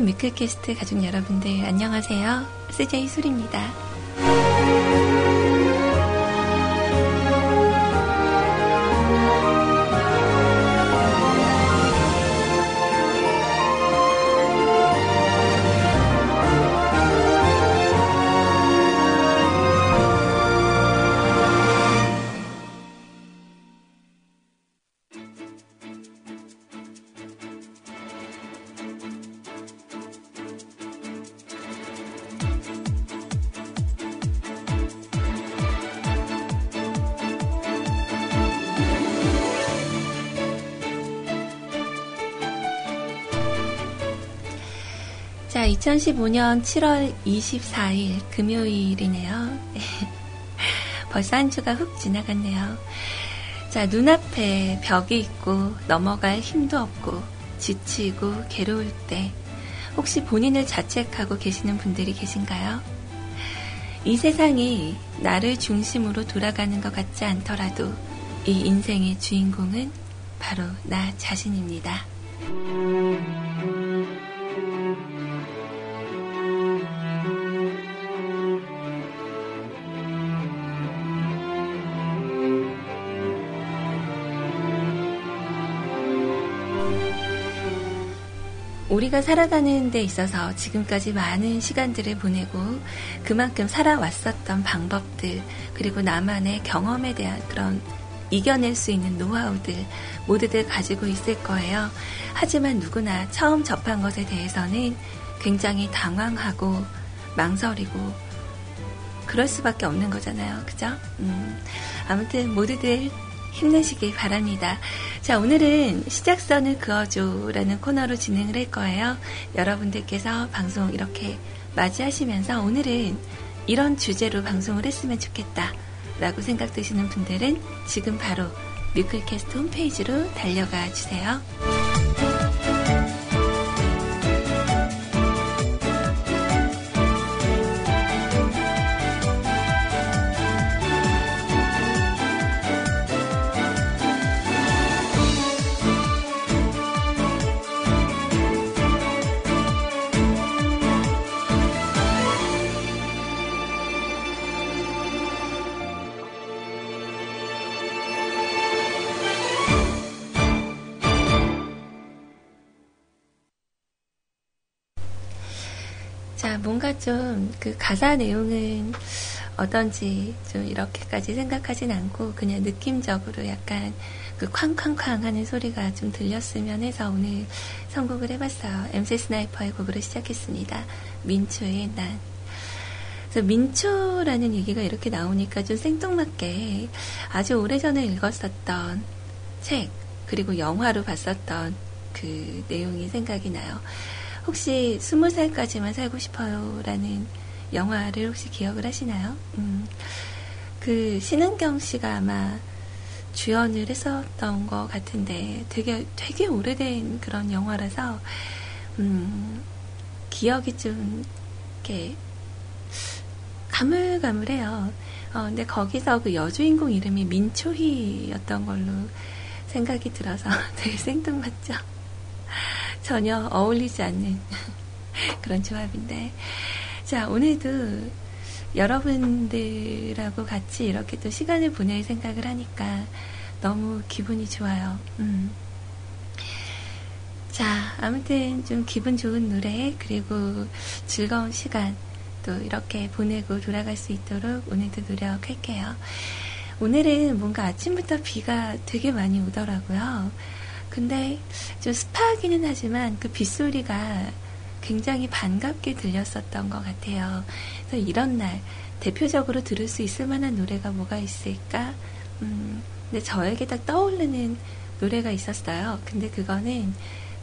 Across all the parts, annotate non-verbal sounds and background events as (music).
미클캐스트 가족 여러분들 안녕하세요. CJ 술입니다. 2015년 7월 24일 금요일이네요. (laughs) 벌써 한 주가 훅 지나갔네요. 자, 눈앞에 벽이 있고 넘어갈 힘도 없고 지치고 괴로울 때 혹시 본인을 자책하고 계시는 분들이 계신가요? 이 세상이 나를 중심으로 돌아가는 것 같지 않더라도 이 인생의 주인공은 바로 나 자신입니다. 우리가 살아가는 데 있어서 지금까지 많은 시간들을 보내고 그만큼 살아왔었던 방법들 그리고 나만의 경험에 대한 그런 이겨낼 수 있는 노하우들 모두들 가지고 있을 거예요. 하지만 누구나 처음 접한 것에 대해서는 굉장히 당황하고 망설이고 그럴 수밖에 없는 거잖아요. 그죠? 음, 아무튼 모두들 힘내시길 바랍니다. 자, 오늘은 시작선을 그어줘라는 코너로 진행을 할 거예요. 여러분들께서 방송 이렇게 맞이하시면서 오늘은 이런 주제로 방송을 했으면 좋겠다. 라고 생각되시는 분들은 지금 바로 뮤클캐스트 홈페이지로 달려가 주세요. 뭔가 좀 그 가사 내용은 어떤지 좀 이렇게까지 생각하진 않고 그냥 느낌적으로 약간 그 쾅쾅쾅 하는 소리가 좀 들렸으면 해서 오늘 선곡을 해봤어요. MC 스나이퍼의 곡으로 시작했습니다. 민초의 난. 그래서 민초라는 얘기가 이렇게 나오니까 좀 생뚱맞게 아주 오래전에 읽었었던 책, 그리고 영화로 봤었던 그 내용이 생각이 나요. 혹시 스무 살까지만 살고 싶어요 라는 영화를 혹시 기억을 하시나요? 음, 그 신은경 씨가 아마 주연을 했었던 것 같은데 되게 되게 오래된 그런 영화라서 음, 기억이 좀 이렇게 가물가물해요. 어, 근데 거기서 그 여주인공 이름이 민초희였던 걸로 생각이 들어서 (laughs) 되게 생뚱맞죠. 전혀 어울리지 않는 (laughs) 그런 조합인데. 자, 오늘도 여러분들하고 같이 이렇게 또 시간을 보낼 생각을 하니까 너무 기분이 좋아요. 음. 자, 아무튼 좀 기분 좋은 노래, 그리고 즐거운 시간 또 이렇게 보내고 돌아갈 수 있도록 오늘도 노력할게요. 오늘은 뭔가 아침부터 비가 되게 많이 오더라고요. 근데 좀 습하기는 하지만 그 빗소리가 굉장히 반갑게 들렸었던 것 같아요. 그래서 이런 날 대표적으로 들을 수 있을 만한 노래가 뭐가 있을까? 음, 근데 저에게 딱 떠오르는 노래가 있었어요. 근데 그거는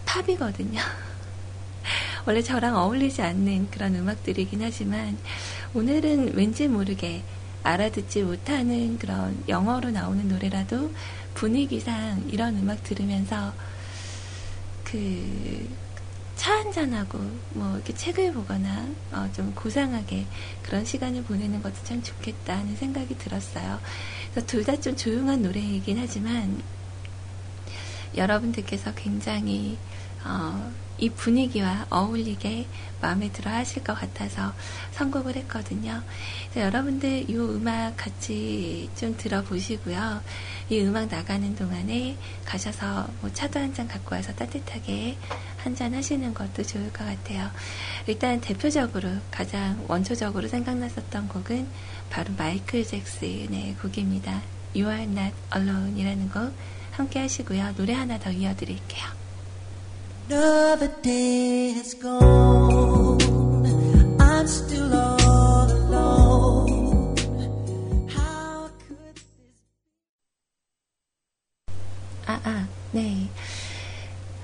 팝이거든요. (laughs) 원래 저랑 어울리지 않는 그런 음악들이긴 하지만 오늘은 왠지 모르게 알아듣지 못하는 그런 영어로 나오는 노래라도 분위기상 이런 음악 들으면서 그 차 한잔하고 뭐 이렇게 책을 보거나 어, 좀 고상하게 그런 시간을 보내는 것도 참 좋겠다 하는 생각이 들었어요. 그래서 둘 다 좀 조용한 노래이긴 하지만 여러분들께서 굉장히 어, 이 분위기와 어울리게 마음에 들어 하실 것 같아서 선곡을 했거든요. 여러분들 이 음악 같이 좀 들어보시고요. 이 음악 나가는 동안에 가셔서 뭐 차도 한 잔 갖고 와서 따뜻하게 한 잔 하시는 것도 좋을 것 같아요. 일단 대표적으로 가장 원초적으로 생각났었던 곡은 바로 마이클 잭슨의 곡입니다. You are not alone 이라는 곡 함께 하시고요. 노래 하나 더 이어드릴게요. 아, 아, 네.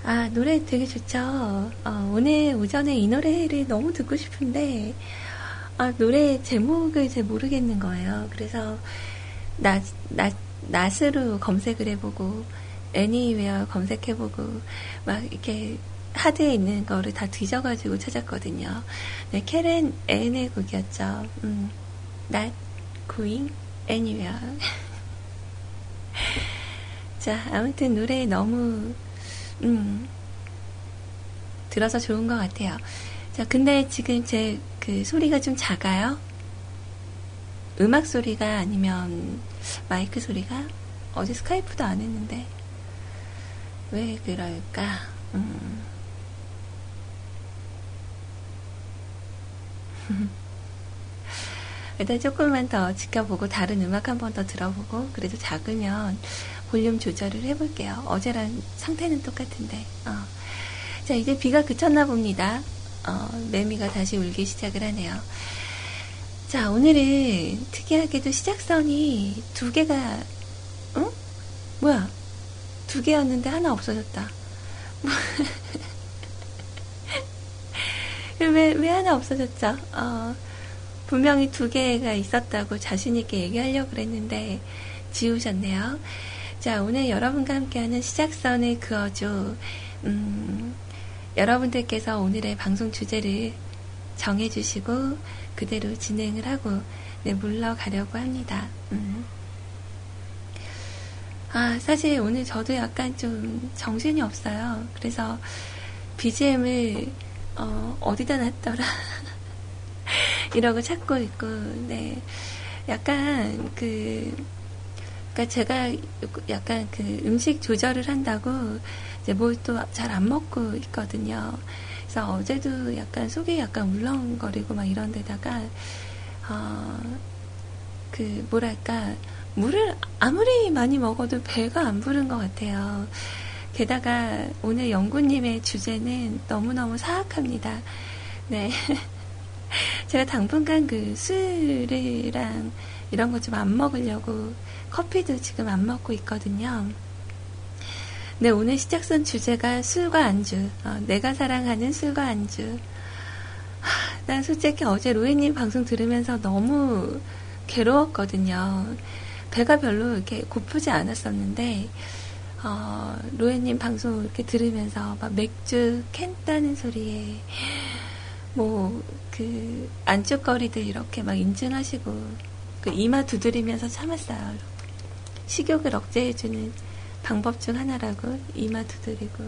아, 노래 되게 좋죠. 어, 오늘 오전에 이 노래를 너무 듣고 싶은데, 아, 노래 제목을 잘 모르겠는 거예요. 그래서, 나, 나, 낫으로 검색을 해보고, 애니웨어 검색해보고 막 이렇게 하드에 있는 거를 다 뒤져가지고 찾았거든요. 네, 캐렌 앤의 곡이었죠. 음, Not Going Anywhere. (laughs) 자, 아무튼 노래 너무 음, 들어서 좋은 것 같아요. 자, 근데 지금 제 그 소리가 좀 작아요. 음악 소리가 아니면 마이크 소리가 어제 스카이프도 안 했는데 왜 그럴까? 음. (laughs) 일단 조금만 더 지켜보고 다른 음악 한 번 더 들어보고 그래도 작으면 볼륨 조절을 해볼게요. 어제랑 상태는 똑같은데. 어. 자 이제 비가 그쳤나 봅니다. 어, 매미가 다시 울기 시작을 하네요. 자 오늘은 특이하게도 시작선이 두 개가 응? 뭐야 두 개였는데 하나 없어졌다. (laughs) 왜, 왜 하나 없어졌죠? 어, 분명히 두 개가 있었다고 자신있게 얘기하려고 그랬는데, 지우셨네요. 자, 오늘 여러분과 함께하는 시작선을 그어줘. 음, 여러분들께서 오늘의 방송 주제를 정해주시고, 그대로 진행을 하고, 네, 물러가려고 합니다. 음. 아, 사실 오늘 저도 약간 좀 정신이 없어요. 그래서 BGM을 어, 어디다 놨더라. (laughs) 이러고 찾고 있고, 네. 약간 그, 그니까 제가 약간 그 음식 조절을 한다고 이제 뭘 또 잘 안 먹고 있거든요. 그래서 어제도 약간 속이 약간 울렁거리고 막 이런 데다가, 어, 그, 뭐랄까, 물을 아무리 많이 먹어도 배가 안 부른 것 같아요. 게다가 오늘 연구님의 주제는 너무너무 사악합니다. 네. (laughs) 제가 당분간 그 술이랑 이런 거 좀 안 먹으려고 커피도 지금 안 먹고 있거든요. 네, 오늘 시작선 주제가 술과 안주. 어, 내가 사랑하는 술과 안주. 하, 난 솔직히 어제 로이님 방송 들으면서 너무 괴로웠거든요. 배가 별로 이렇게 고프지 않았었는데, 어, 로에님 방송 이렇게 들으면서 막 맥주 캔 따는 소리에, 뭐, 그, 안쪽거리들 이렇게 막 인증하시고, 그 이마 두드리면서 참았어요. 식욕을 억제해주는 방법 중 하나라고 이마 두드리고.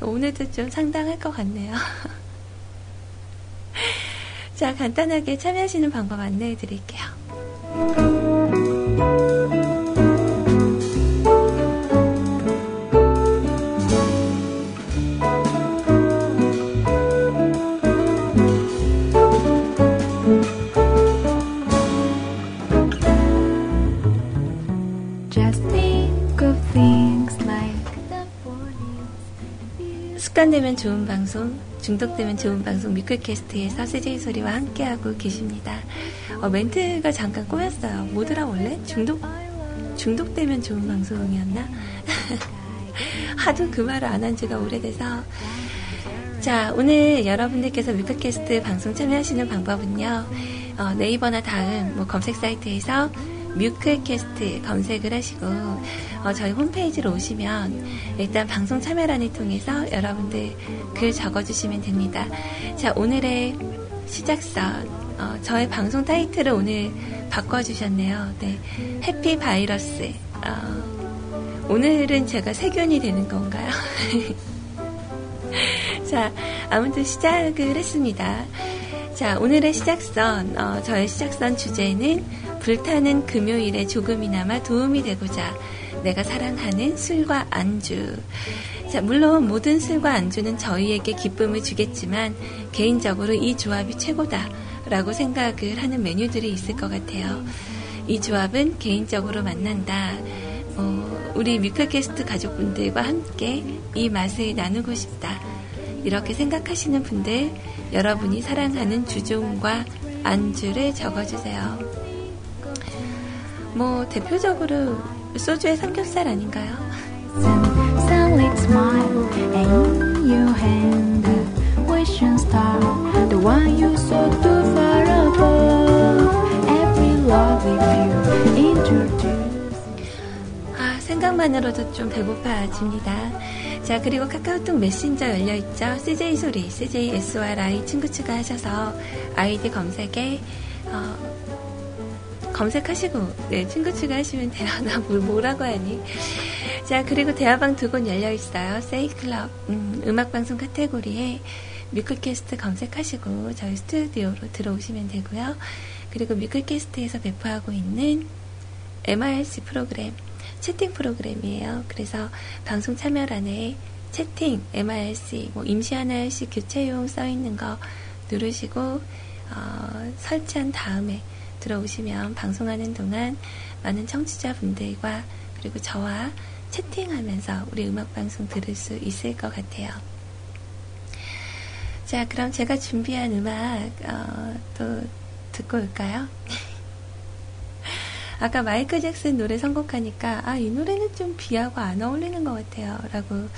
오늘도 좀 상당할 것 같네요. (laughs) 자, 간단하게 참여하시는 방법 안내해 드릴게요. 습관되면 좋은 방송, 중독되면 좋은 방송 미클캐스트에서 CJ 소리와 함께하고 계십니다. 어, 멘트가 잠깐 꼬였어요. 뭐더라 원래? 중독 중독되면 좋은 방송이었나? (laughs) 하도 그 말을 안 한 지가 오래돼서 자 오늘 여러분들께서 뮤클캐스트 방송 참여하시는 방법은요 어, 네이버나 다음 뭐 검색 사이트에서 뮤클캐스트 검색을 하시고 어, 저희 홈페이지로 오시면 일단 방송 참여란을 통해서 여러분들 글 적어주시면 됩니다. 자 오늘의 시작선 어, 저의 방송 타이틀을 오늘 바꿔주셨네요. 네, 해피 바이러스. 어, 오늘은 제가 세균이 되는 건가요? (laughs) 자, 아무튼 시작을 했습니다. 자, 오늘의 시작선, 어, 저의 시작선 주제는 불타는 금요일에 조금이나마 도움이 되고자 내가 사랑하는 술과 안주. 자, 물론 모든 술과 안주는 저희에게 기쁨을 주겠지만 개인적으로 이 조합이 최고다 라고 생각을 하는 메뉴들이 있을 것 같아요. 이 조합은 개인적으로 만난다. 어, 우리 뮤클캐스트 가족분들과 함께 이 맛을 나누고 싶다. 이렇게 생각하시는 분들, 여러분이 사랑하는 주종과 안주를 적어주세요. 뭐, 대표적으로 소주의 삼겹살 아닌가요? 아, 생각만으로도 좀 배고파집니다. 자, 그리고 카카오톡 메신저 열려있죠? CJ 소리, CJ SRI 친구 추가하셔서 아이디 검색에, 어, 검색하시고, 네, 친구 추가하시면 돼요. 나 (laughs) 뭘, 뭐라고 하니? 자, 그리고 대화방 두 곳 열려 있어요. 세이클럽, 음, 음악방송 카테고리에 뮤클캐스트 검색하시고 저희 스튜디오로 들어오시면 되고요. 그리고 뮤클캐스트에서 배포하고 있는 MRC 프로그램, 채팅 프로그램이에요. 그래서 방송 참여란에 채팅, MRC, 뭐 임시 하나씩 교체용 써 있는 거 누르시고 어, 설치한 다음에 들어오시면 방송하는 동안 많은 청취자분들과 그리고 저와 채팅하면서 우리 음악 방송 들을 수 있을 것 같아요. 자, 그럼 제가 준비한 음악 어, 또 듣고 올까요? (laughs) 아까 마이클 잭슨 노래 선곡하니까 아, 이 노래는 좀 비하고 안 어울리는 것 같아요. 라고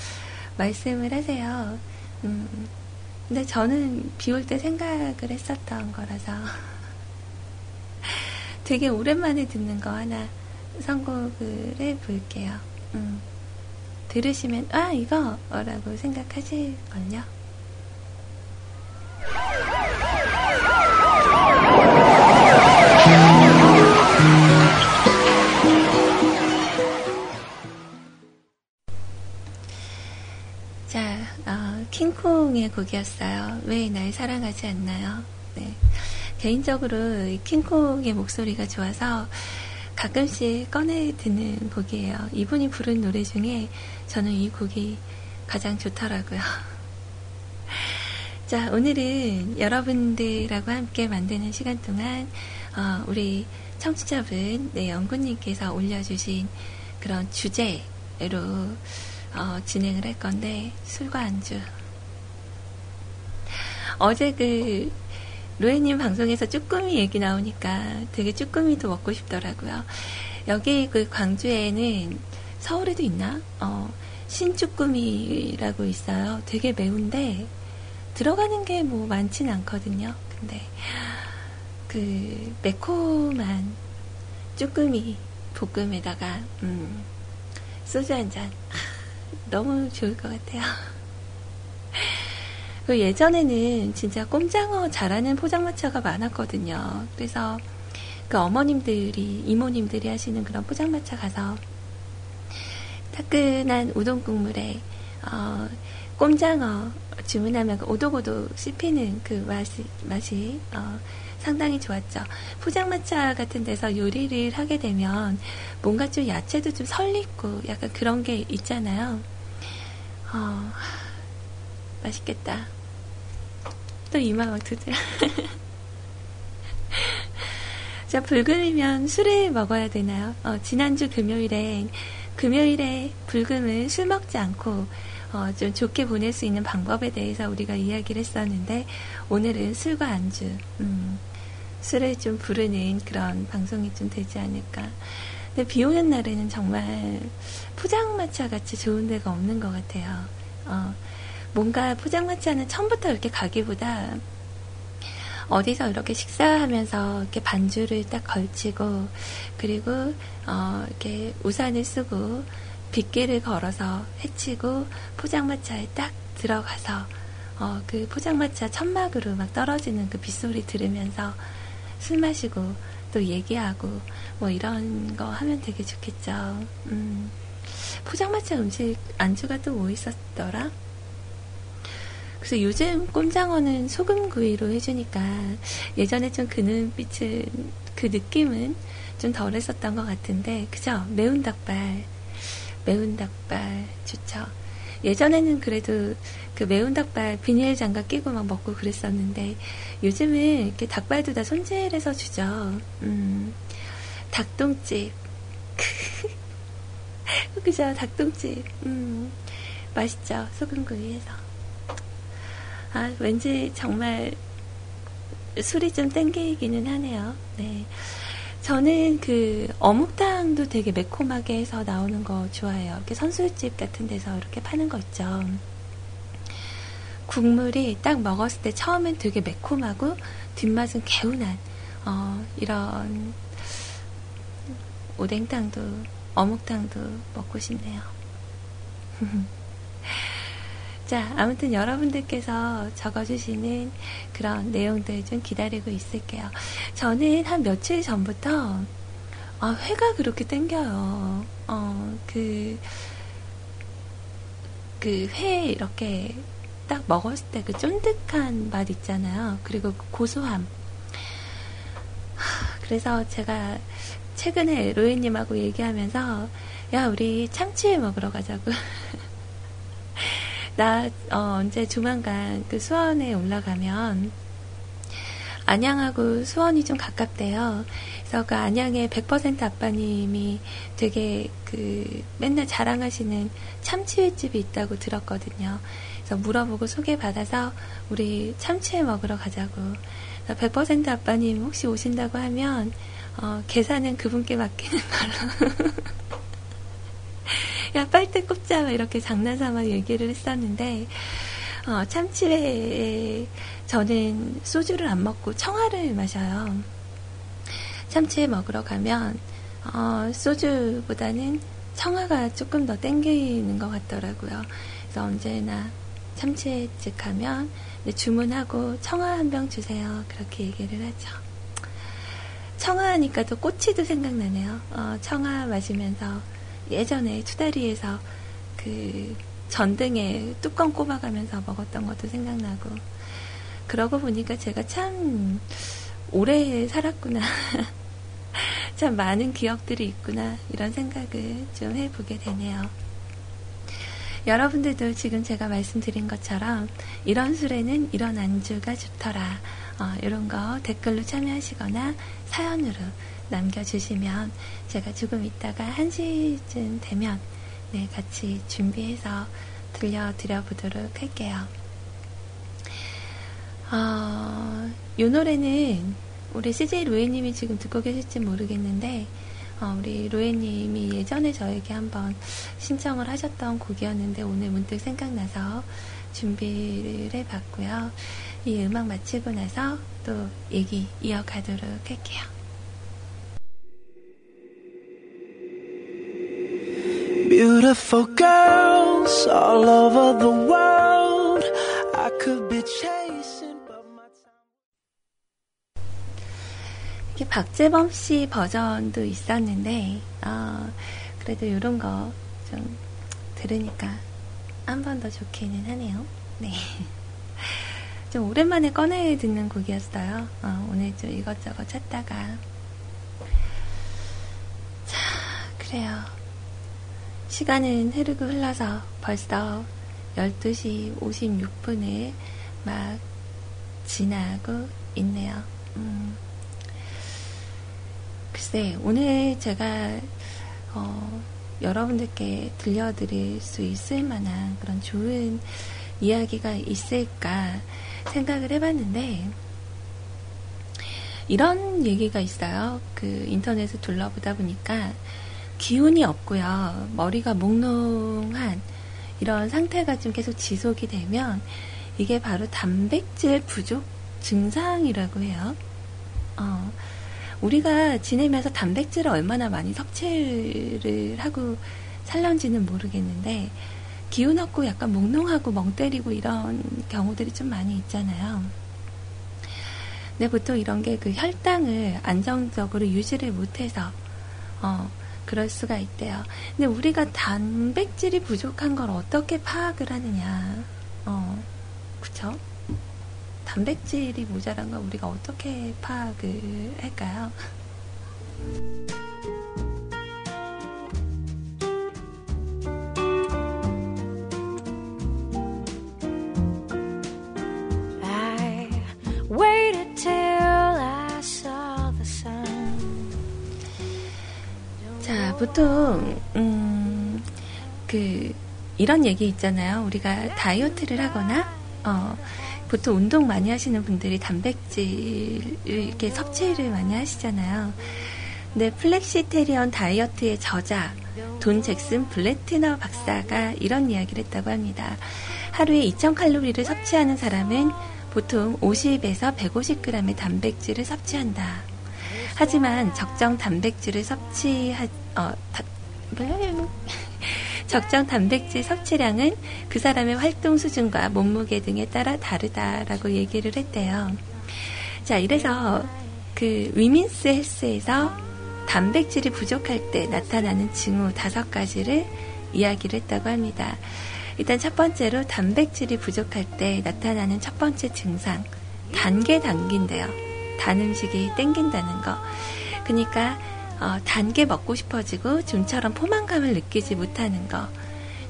말씀을 하세요. 음, 근데 저는 비 올 때 생각을 했었던 거라서 (laughs) 되게 오랜만에 듣는 거 하나 선곡을 해볼게요. 음, 들으시면 아 이거 라고 생각하실걸요. 킹콩의 곡이었어요. 왜 날 사랑하지 않나요? 네. 개인적으로 킹콩의 목소리가 좋아서 가끔씩 꺼내 듣는 곡이에요. 이분이 부른 노래 중에 저는 이 곡이 가장 좋더라고요. (laughs) 자, 오늘은 여러분들하고 함께 만드는 시간 동안, 어, 우리 청취자분, 네, 연구님께서 올려주신 그런 주제로, 어, 진행을 할 건데, 술과 안주. 어제 그 로에님 방송에서 쭈꾸미 얘기 나오니까 되게 쭈꾸미도 먹고 싶더라고요. 여기 그 광주에는 서울에도 있나? 어, 신쭈꾸미라고 있어요. 되게 매운데 들어가는 게 뭐 많진 않거든요. 근데 그 매콤한 쭈꾸미 볶음에다가 음, 소주 한 잔 너무 좋을 것 같아요. 그 예전에는 진짜 꼼장어 잘하는 포장마차가 많았거든요. 그래서 그 어머님들이, 이모님들이 하시는 그런 포장마차 가서 따끈한 우동 국물에, 어, 꼼장어 주문하면 그 오독오독 씹히는 그 맛이, 맛이, 어, 상당히 좋았죠. 포장마차 같은 데서 요리를 하게 되면 뭔가 좀 야채도 좀 설리고 약간 그런 게 있잖아요. 어, 맛있겠다. 또 이마 막 두드려. (laughs) 자, 불금이면 술을 먹어야 되나요? 어, 지난주 금요일에, 금요일에 불금을 술 먹지 않고, 어, 좀 좋게 보낼 수 있는 방법에 대해서 우리가 이야기를 했었는데, 오늘은 술과 안주, 음, 술을 좀 부르는 그런 방송이 좀 되지 않을까. 근데 비 오는 날에는 정말 포장마차 같이 좋은 데가 없는 것 같아요. 어, 뭔가 포장마차는 처음부터 이렇게 가기보다 어디서 이렇게 식사하면서 이렇게 반주를 딱 걸치고 그리고 어 이렇게 우산을 쓰고 빗길을 걸어서 헤치고 포장마차에 딱 들어가서 어 그 포장마차 천막으로 막 떨어지는 그 빗소리 들으면서 술 마시고 또 얘기하고 뭐 이런 거 하면 되게 좋겠죠. 음. 포장마차 음식 안주가 또 뭐 있었더라? 그래서 요즘 꼼장어는 소금구이로 해주니까 예전에 좀그 눈빛은, 그 느낌은 좀 덜 했었던 것 같은데, 그죠? 매운 닭발. 매운 닭발 좋죠. 예전에는 그래도 그 매운 닭발 비닐 장갑 끼고 막 먹고 그랬었는데, 요즘은 이렇게 닭발도 다 손질해서 주죠. 음, 닭똥집. (laughs) 그죠? 닭똥집. 음, 맛있죠? 소금구이에서. 아, 왠지 정말 술이 좀 땡기기는 하네요. 네. 저는 그 어묵탕도 되게 매콤하게 해서 나오는 거 좋아해요. 이렇게 선술집 같은 데서 이렇게 파는 거 있죠. 국물이 딱 먹었을 때 처음엔 되게 매콤하고 뒷맛은 개운한 어, 이런 오뎅탕도 어묵탕도 먹고 싶네요. (laughs) 자, 아무튼 여러분들께서 적어주시는 그런 내용들 좀 기다리고 있을게요. 저는 한 며칠 전부터, 아, 회가 그렇게 땡겨요. 어, 그, 그 회 이렇게 딱 먹었을 때 그 쫀득한 맛 있잖아요. 그리고 그 고소함. 그래서 제가 최근에 로이님하고 얘기하면서, 야, 우리 참치 먹으러 가자고. (laughs) 나 어, 언제 조만간 그 수원에 올라가면 안양하고 수원이 좀 가깝대요. 그래서 그 안양에 100% 아빠님이 되게 그 맨날 자랑하시는 참치회집이 있다고 들었거든요. 그래서 물어보고 소개받아서 우리 참치회 먹으러 가자고. 100% 아빠님 혹시 오신다고 하면 어, 계산은 그분께 맡기는 걸로. (laughs) (laughs) 야, 빨대 꼽자. 이렇게 장난삼아 얘기를 했었는데, 어, 참치회에 저는 소주를 안 먹고 청아를 마셔요. 참치회 먹으러 가면, 어, 소주보다는 청아가 조금 더 땡기는 것 같더라고요. 그래서 언제나 참치회집 가면 주문하고 청아 한 병 주세요. 그렇게 얘기를 하죠. 청아 하니까 또 꼬치도 생각나네요. 어, 청아 마시면서 예전에 투다리에서 그 전등에 뚜껑 꼽아가면서 먹었던 것도 생각나고. 그러고 보니까 제가 참 오래 살았구나. (laughs) 참 많은 기억들이 있구나. 이런 생각을 좀 해보게 되네요. 여러분들도 지금 제가 말씀드린 것처럼 이런 술에는 이런 안주가 좋더라 어, 이런 거 댓글로 참여하시거나 사연으로 남겨주시면 제가 조금 있다가 1시쯤 되면 네, 같이 준비해서 들려드려 보도록 할게요. 어, 이 노래는 우리 CJ 로에님이 지금 듣고 계실지 모르겠는데 어, 우리 로에님이 예전에 저에게 한번 신청을 하셨던 곡이었는데 오늘 문득 생각나서 준비를 해봤고요. 이 음악 마치고 나서 또 얘기 이어가도록 할게요. Beautiful girls all over the world. I could be chasing, but my time. 이게 박재범 씨 버전도 있었는데, 어, 그래도 이런 거 좀 들으니까 한 번 더 좋기는 하네요. 네. 좀 오랜만에 꺼내 듣는 곡이었어요. 어, 오늘 좀 이것저것 찾다가. 자, 그래요. 시간은 흐르고 흘러서 벌써 12시 56분을 막 지나고 있네요. 음. 글쎄, 오늘 제가, 어, 여러분들께 들려드릴 수 있을 만한 그런 좋은 이야기가 있을까 생각을 해봤는데, 이런 얘기가 있어요. 그 인터넷을 둘러보다 보니까, 기운이 없고요. 머리가 몽롱한 이런 상태가 좀 계속 지속이 되면 이게 바로 단백질 부족 증상이라고 해요. 어, 우리가 지내면서 단백질을 얼마나 많이 섭취를 하고 살런지는 모르겠는데 기운 없고 약간 몽롱하고 멍 때리고 이런 경우들이 좀 많이 있잖아요. 근데 보통 이런 게 그 혈당을 안정적으로 유지를 못해서 어, 그럴 수가 있대요. 근데 우리가 단백질이 부족한 걸 어떻게 파악을 하느냐. 어. 그쵸? 단백질이 모자란 걸 우리가 어떻게 파악을 할까요? 보통, 음, 그, 이런 얘기 있잖아요. 우리가 다이어트를 하거나, 어, 보통 운동 많이 하시는 분들이 단백질 이렇게 섭취를 많이 하시잖아요. 근데 Flexitarian 다이어트의 저자 돈 잭슨 블레트너 박사가 이런 이야기를 했다고 합니다. 하루에 2000칼로리를 섭취하는 사람은 보통 50에서 150g의 단백질을 섭취한다. 하지만 적정 단백질을 섭취하, 어, 다, (laughs) 적정 단백질 섭취량은 그 사람의 활동 수준과 몸무게 등에 따라 다르다라고 얘기를 했대요. 자, 이래서 그 위민스 헬스에서 단백질이 부족할 때 나타나는 징후 다섯 가지를 이야기를 했다고 합니다. 일단 첫 번째로 단백질이 부족할 때 나타나는 첫 번째 증상, 단계 당긴데요. 단 음식이 땡긴다는 거. 그러니까 어, 단게 먹고 싶어지고 좀처럼 포만감을 느끼지 못하는 거.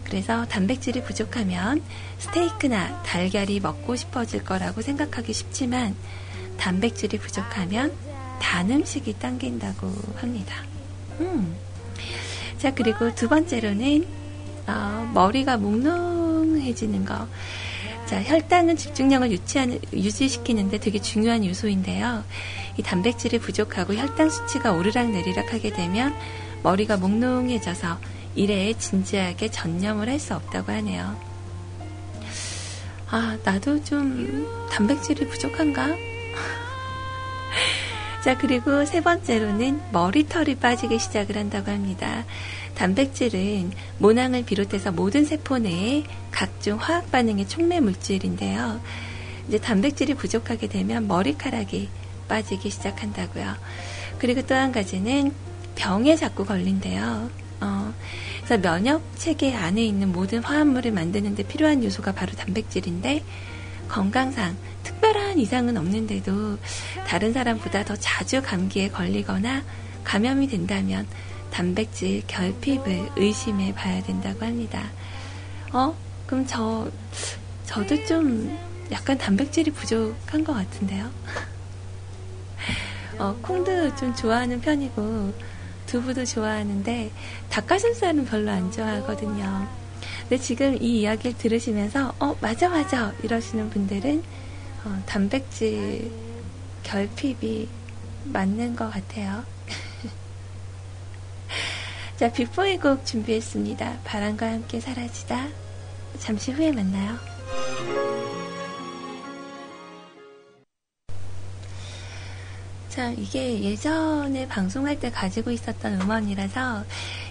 그래서 단백질이 부족하면 스테이크나 달걀이 먹고 싶어질 거라고 생각하기 쉽지만 단백질이 부족하면 단 음식이 당긴다고 합니다. 음. 자, 그리고 두 번째로는 어, 머리가 몽롱해지는 거. 자, 혈당은 집중력을 유치하는, 유지시키는데 되게 중요한 요소인데요. 이 단백질이 부족하고 혈당 수치가 오르락 내리락 하게 되면 머리가 몽롱해져서 일에 진지하게 전념을 할 수 없다고 하네요. 아, 나도 좀 단백질이 부족한가? (laughs) 자, 그리고 세 번째로는 머리털이 빠지기 시작을 한다고 합니다. 단백질은 모낭을 비롯해서 모든 세포 내에 각종 화학 반응의 촉매 물질인데요. 이제 단백질이 부족하게 되면 머리카락이 빠지기 시작한다고요. 그리고 또 한 가지는 병에 자꾸 걸린대요. 어, 그래서 면역 체계 안에 있는 모든 화합물을 만드는데 필요한 요소가 바로 단백질인데 건강상 특별한 이상은 없는데도 다른 사람보다 더 자주 감기에 걸리거나 감염이 된다면 단백질 결핍을 의심해 봐야 된다고 합니다. 어? 그럼 저, 저도 좀 약간 단백질이 부족한 것 같은데요? (laughs) 어, 콩도 좀 좋아하는 편이고 두부도 좋아하는데 닭가슴살은 별로 안 좋아하거든요. 근데 지금 이 이야기를 들으시면서 어 맞아 맞아 이러시는 분들은 어, 단백질 결핍이 맞는 것 같아요. 자, 비포의 곡 준비했습니다. 바람과 함께 사라지다. 잠시 후에 만나요. 자, 이게 예전에 방송할 때 가지고 있었던 음원이라서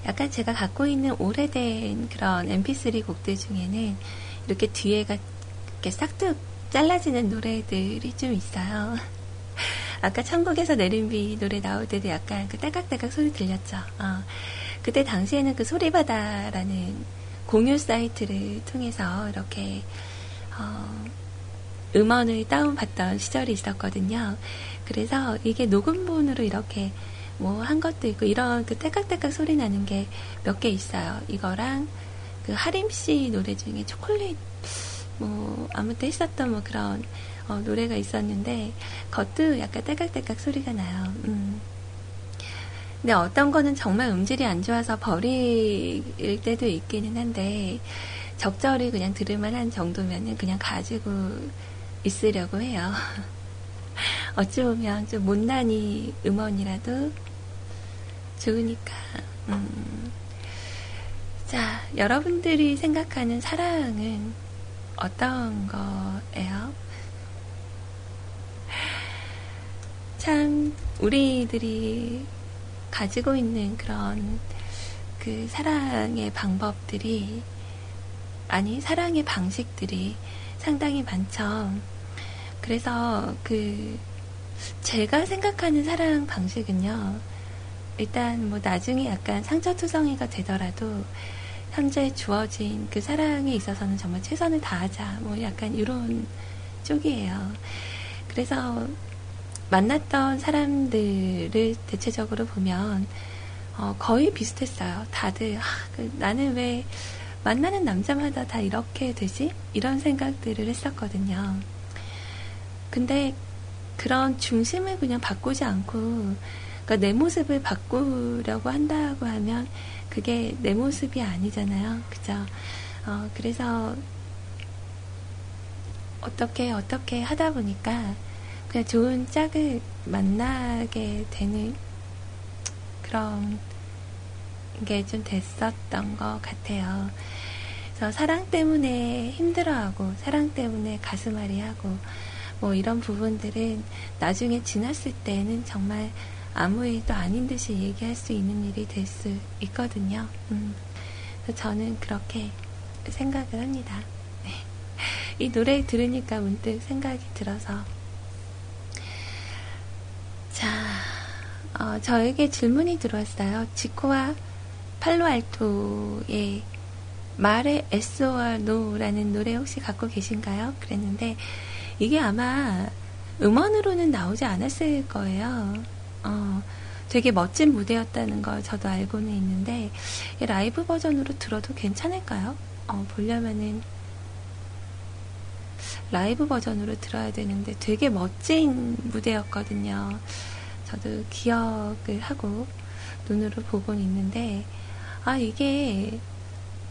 약간 제가 갖고 있는 오래된 그런 mp3 곡들 중에는 이렇게 뒤에가 이렇게 싹둑 잘라지는 노래들이 좀 있어요. (laughs) 아까 천국에서 내린 비 노래 나올 때도 약간 그 딸깍딸깍 소리 들렸죠. 어. 그때 당시에는 그 소리바다라는 공유 사이트를 통해서 이렇게 어, 음원을 다운받던 시절이 있었거든요. 그래서 이게 녹음본으로 이렇게 뭐 한 것도 있고 이런 그 딸깍딸깍 소리 나는 게 몇 개 있어요. 이거랑 그 하림 씨 노래 중에 초콜릿 뭐 아무튼 했었던 뭐 그런 어, 노래가 있었는데 그것도 약간 딸깍딸깍 소리가 나요. 음. 근데 어떤 거는 정말 음질이 안 좋아서 버릴 때도 있기는 한데 적절히 그냥 들을만한 정도면은 그냥 가지고 있으려고 해요. (laughs) 어찌 보면 좀 못난이 음원이라도 좋으니까. 음. 자, 여러분들이 생각하는 사랑은 어떤 거예요? 참, 우리들이 가지고 있는 그런 그 사랑의 방법들이, 아니, 사랑의 방식들이 상당히 많죠. 그래서 그 제가 생각하는 사랑 방식은요. 일단 뭐 나중에 약간 상처투성이가 되더라도 현재 주어진 그 사랑에 있어서는 정말 최선을 다하자. 뭐 약간 이런 쪽이에요. 그래서 만났던 사람들을 대체적으로 보면 어, 거의 비슷했어요. 다들 아, 그 나는 왜 만나는 남자마다 다 이렇게 되지? 이런 생각들을 했었거든요. 근데 그런 중심을 그냥 바꾸지 않고 그러니까 내 모습을 바꾸려고 한다고 하면 그게 내 모습이 아니잖아요. 그죠? 어, 그래서 어떻게 어떻게 하다 보니까 그냥 좋은 짝을 만나게 되는 그런 게 좀 됐었던 것 같아요. 그래서 사랑 때문에 힘들어하고 사랑 때문에 가슴앓이 하고 뭐 이런 부분들은 나중에 지났을 때는 정말 아무 일도 아닌 듯이 얘기할 수 있는 일이 될 수 있거든요. 음, 저는 그렇게 생각을 합니다. 네. (laughs) 이 노래 들으니까 문득 생각이 들어서 자, 어, 저에게 질문이 들어왔어요. 지코와 팔로알토의 말의 SOR NO라는 노래 혹시 갖고 계신가요? 그랬는데 이게 아마 음원으로는 나오지 않았을 거예요. 어, 되게 멋진 무대였다는 걸 저도 알고는 있는데 라이브 버전으로 들어도 괜찮을까요? 어, 보려면은 라이브 버전으로 들어야 되는데 되게 멋진 무대였거든요. 저도 기억을 하고 눈으로 보곤 있는데 아 이게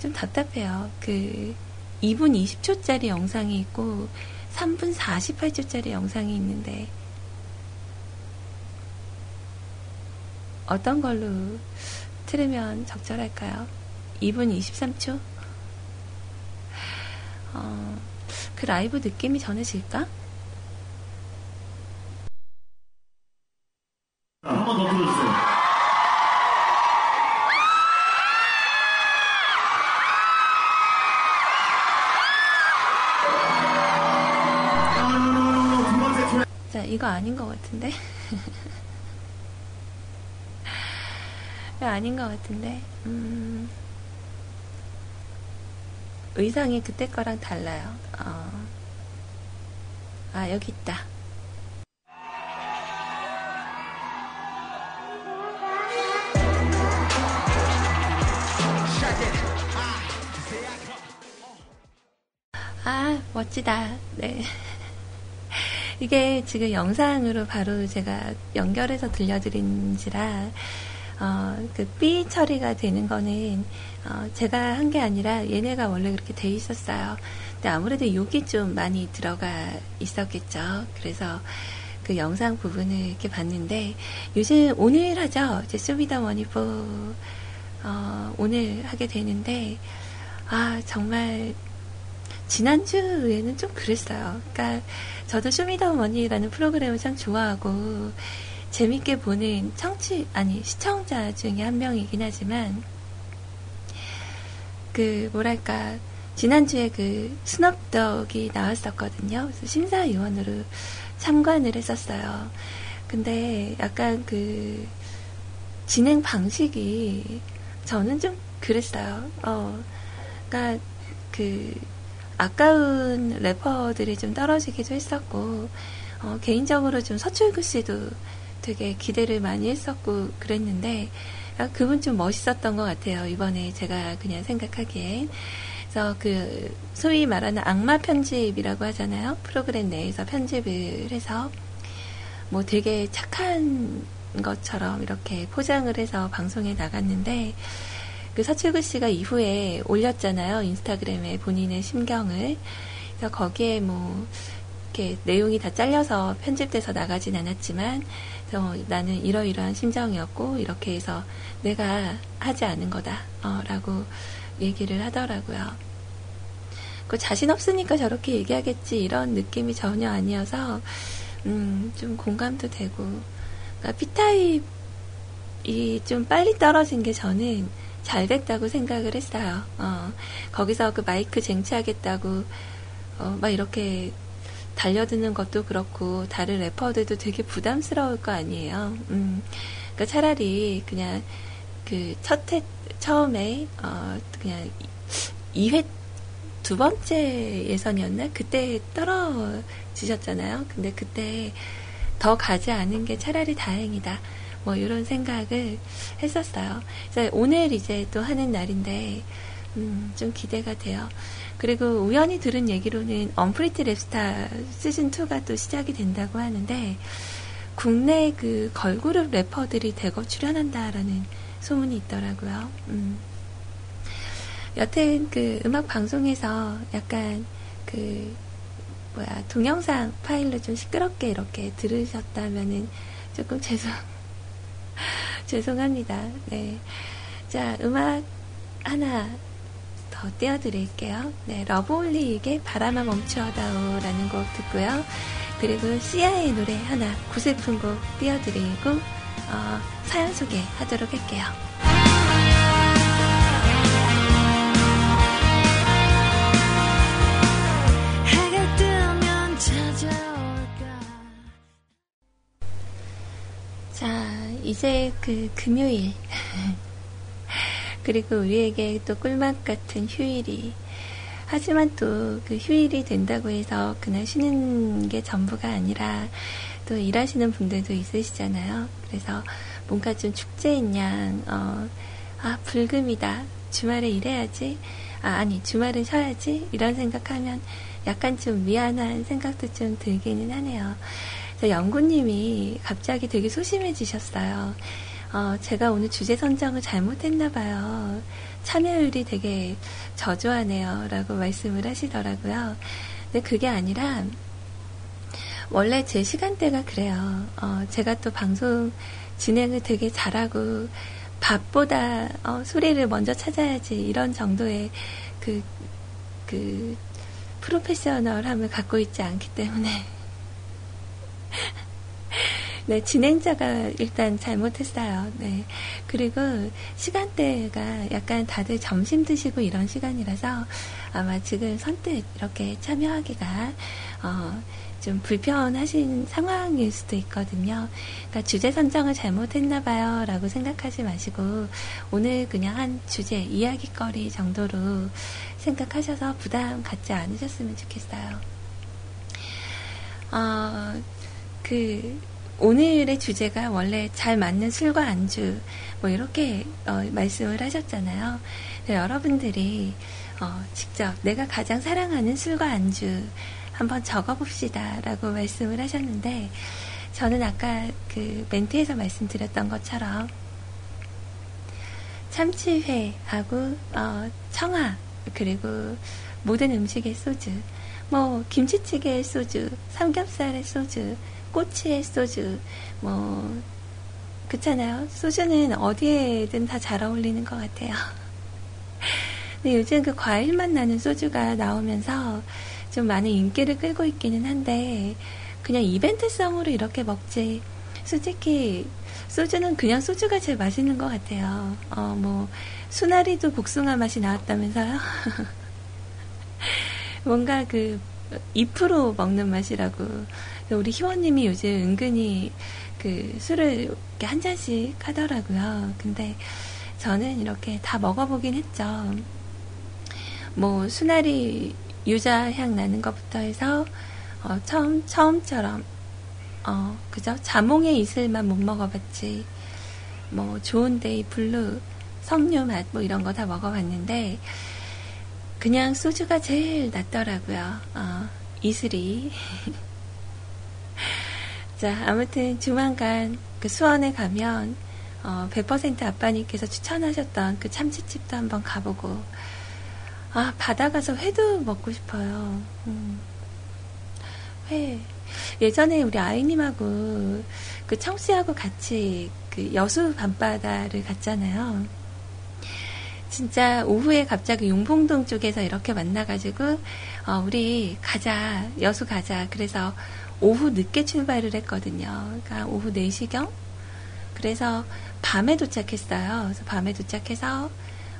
좀 답답해요. 그 2분 20초짜리 영상이 있고 3분 48초짜리 영상이 있는데 어떤 걸로 틀으면 적절할까요? 2분 23초? 어, 그 라이브 느낌이 전해질까? 한 번 더 틀어주세요. 자, 이거 아닌 것 같은데? (laughs) 아닌 것 같은데? 음, 의상이 그때 거랑 달라요. 어. 아, 여기 있다. 멋지다. 네. 이게 지금 영상으로 바로 제가 연결해서 들려드린지라, 어, 그삐 처리가 되는 거는, 어, 제가 한 게 아니라 얘네가 원래 그렇게 돼 있었어요. 근데 아무래도 욕이 좀 많이 들어가 있었겠죠. 그래서 그 영상 부분을 이렇게 봤는데, 요즘 오늘 하죠. 이제 Show Me the Money Four, 어, 오늘 하게 되는데, 아, 정말 지난주에는 좀 그랬어요. 그러니까 저도 쇼미더머니라는 프로그램을 참 좋아하고 재밌게 보는 청취 아니 시청자 중에 한 명이긴 하지만 그 뭐랄까 지난주에 그 스냅덕이 나왔었거든요. 그래서 심사위원으로 참관을 했었어요. 근데 약간 그 진행 방식이 저는 좀 그랬어요. 어, 그러니까 그 아까운 래퍼들이 좀 떨어지기도 했었고, 어, 개인적으로 좀 서출구 씨도 되게 기대를 많이 했었고 그랬는데, 아, 그분 좀 멋있었던 것 같아요. 이번에 제가 그냥 생각하기엔. 그래서 그, 소위 말하는 악마 편집이라고 하잖아요. 프로그램 내에서 편집을 해서, 뭐 되게 착한 것처럼 이렇게 포장을 해서 방송에 나갔는데, 그 서칠구 씨가 이후에 올렸잖아요. 인스타그램에 본인의 심경을. 그래서 거기에 뭐, 이렇게 내용이 다 잘려서 편집돼서 나가진 않았지만, 어, 나는 이러이러한 심정이었고, 이렇게 해서 내가 하지 않은 거다. 어, 라고 얘기를 하더라고요. 그 자신 없으니까 저렇게 얘기하겠지. 이런 느낌이 전혀 아니어서, 음, 좀 공감도 되고. 그러니까 B타입이 좀 빨리 떨어진 게 저는 잘 됐다고 생각을 했어요. 어, 거기서 그 마이크 쟁취하겠다고, 어, 막 이렇게 달려드는 것도 그렇고, 다른 래퍼들도 되게 부담스러울 거 아니에요. 음, 그러니까 차라리 그냥 그 첫 회, 처음에, 어, 그냥 2회, 두 번째 예선이었나? 그때 떨어지셨잖아요. 근데 그때 더 가지 않은 게 차라리 다행이다. 뭐, 이런 생각을 했었어요. 오늘 이제 또 하는 날인데, 음, 좀 기대가 돼요. 그리고 우연히 들은 얘기로는 언프리티 랩스타 시즌 2가 또 시작이 된다고 하는데, 국내 그 걸그룹 래퍼들이 대거 출연한다라는 소문이 있더라고요. 음. 여튼 그 음악 방송에서 약간 그 뭐야 동영상 파일로 좀 시끄럽게 이렇게 들으셨다면은 조금 (laughs) 죄송 (laughs) 죄송합니다. 네. 자, 음악 하나 더 띄워드릴게요. 네, 러브홀리에게 바람아 멈추어다오라는 곡 듣고요. 그리고 시아의 노래 하나 구슬픈 곡 띄워드리고 어, 사연 소개하도록 할게요. 자, 이제 그 금요일. (laughs) 그리고 우리에게 또 꿀맛 같은 휴일이. 하지만 또 그 휴일이 된다고 해서 그날 쉬는 게 전부가 아니라 또 일하시는 분들도 있으시잖아요. 그래서 뭔가 좀 축제인 양, 어, 아, 불금이다. 주말에 일해야지. 아, 아니, 주말은 쉬어야지. 이런 생각하면 약간 좀 미안한 생각도 좀 들기는 하네요. 영구님이 갑자기 되게 소심해지셨어요. 어, 제가 오늘 주제 선정을 잘못했나 봐요. 참여율이 되게 저조하네요. 라고 말씀을 하시더라고요. 근데 그게 아니라, 원래 제 시간대가 그래요. 어, 제가 또 방송 진행을 되게 잘하고, 밥보다 어, 소리를 먼저 찾아야지 이런 정도의 그, 그, 프로페셔널함을 갖고 있지 않기 때문에 (laughs) 네, 진행자가 일단 잘못했어요. 네. 그리고 시간대가 약간 다들 점심 드시고 이런 시간이라서 아마 지금 선뜻 이렇게 참여하기가, 어, 좀 불편하신 상황일 수도 있거든요. 그러니까 주제 선정을 잘못했나 봐요. 라고 생각하지 마시고, 오늘 그냥 한 주제, 이야기거리 정도로 생각하셔서 부담 갖지 않으셨으면 좋겠어요. 어, 그, 오늘의 주제가 원래 잘 맞는 술과 안주, 뭐 이렇게 어, 말씀을 하셨잖아요. 네, 여러분들이 어, 직접 내가 가장 사랑하는 술과 안주 한번 적어봅시다 라고 말씀을 하셨는데, 저는 아까 그 멘트에서 말씀드렸던 것처럼 참치회하고 어, 청아 그리고 모든 음식의 소주, 뭐 김치찌개의 소주, 삼겹살의 소주, 꼬치의 소주, 뭐, 그렇잖아요. 소주는 어디에든 다 잘 어울리는 것 같아요. (laughs) 근데 요즘 그 과일맛 나는 소주가 나오면서 좀 많은 인기를 끌고 있기는 한데, 그냥 이벤트성으로 이렇게 먹지. 솔직히, 소주는 그냥 소주가 제일 맛있는 것 같아요. 어, 뭐, 수나리도 복숭아 맛이 나왔다면서요? (laughs) 뭔가 그, 2% 먹는 맛이라고. 우리 희원님이 요즘 은근히 그 술을 이렇게 한 잔씩 하더라고요. 근데 저는 이렇게 다 먹어보긴 했죠. 뭐 수나리 유자 향 나는 것부터 해서 어, 처음 처음처럼 어 그죠 자몽의 이슬만 못 먹어봤지. 뭐 좋은데이 블루 석류 맛 뭐 이런 거 다 먹어봤는데 그냥 소주가 제일 낫더라고요. 어, 이슬이 (laughs) 자, 아무튼 조만간 그 수원에 가면 어, 100% 아빠님께서 추천하셨던 그 참치집도 한번 가보고 아 바다 가서 회도 먹고 싶어요. 음. 회 예전에 우리 아이님하고 그 청씨하고 같이 그 여수 밤바다를 갔잖아요. 진짜 오후에 갑자기 용봉동 쪽에서 이렇게 만나가지고 어, 우리 가자 여수 가자 그래서 오후 늦게 출발을 했거든요. 그러니까 오후 4시경. 그래서 밤에 도착했어요. 그래서 밤에 도착해서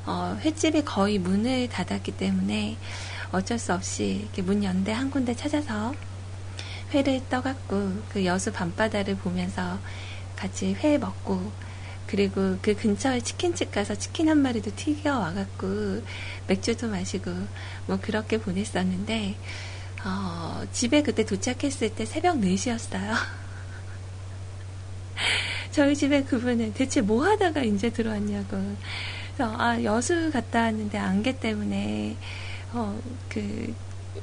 어, 횟집이 거의 문을 닫았기 때문에 어쩔 수 없이 이렇게 문 연대 한 군데 찾아서 회를 떠갖고 그 여수 밤바다를 보면서 같이 회 먹고 그 그리고 그 근처에 치킨집 가서 치킨 한 마리도 튀겨 와갖고 맥주도 마시고 뭐 그렇게 보냈었는데 어, 집에 그때 도착했을 때 새벽 4시였어요. (laughs) 저희 집에 그분은 대체 뭐 하다가 이제 들어왔냐고. 그래서 아 여수 갔다 왔는데 안개 때문에 어 그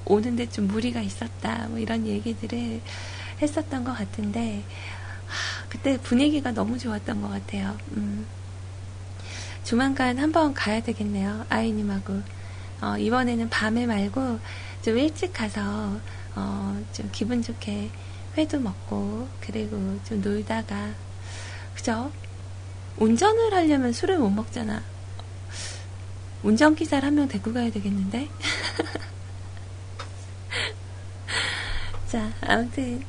오는데 좀 무리가 있었다 뭐 이런 얘기들을 했었던 것 같은데 하, 그때 분위기가 너무 좋았던 것 같아요. 음. 조만간 한번 가야 되겠네요. 아이님하고 어, 이번에는 밤에 말고 좀 일찍 가서 어, 좀 기분 좋게 회도 먹고 그리고 좀 놀다가 그죠? 운전을 하려면 술을 못 먹잖아. 운전기사를 한 명 데리고 가야 되겠는데? (laughs) 자, 아무튼,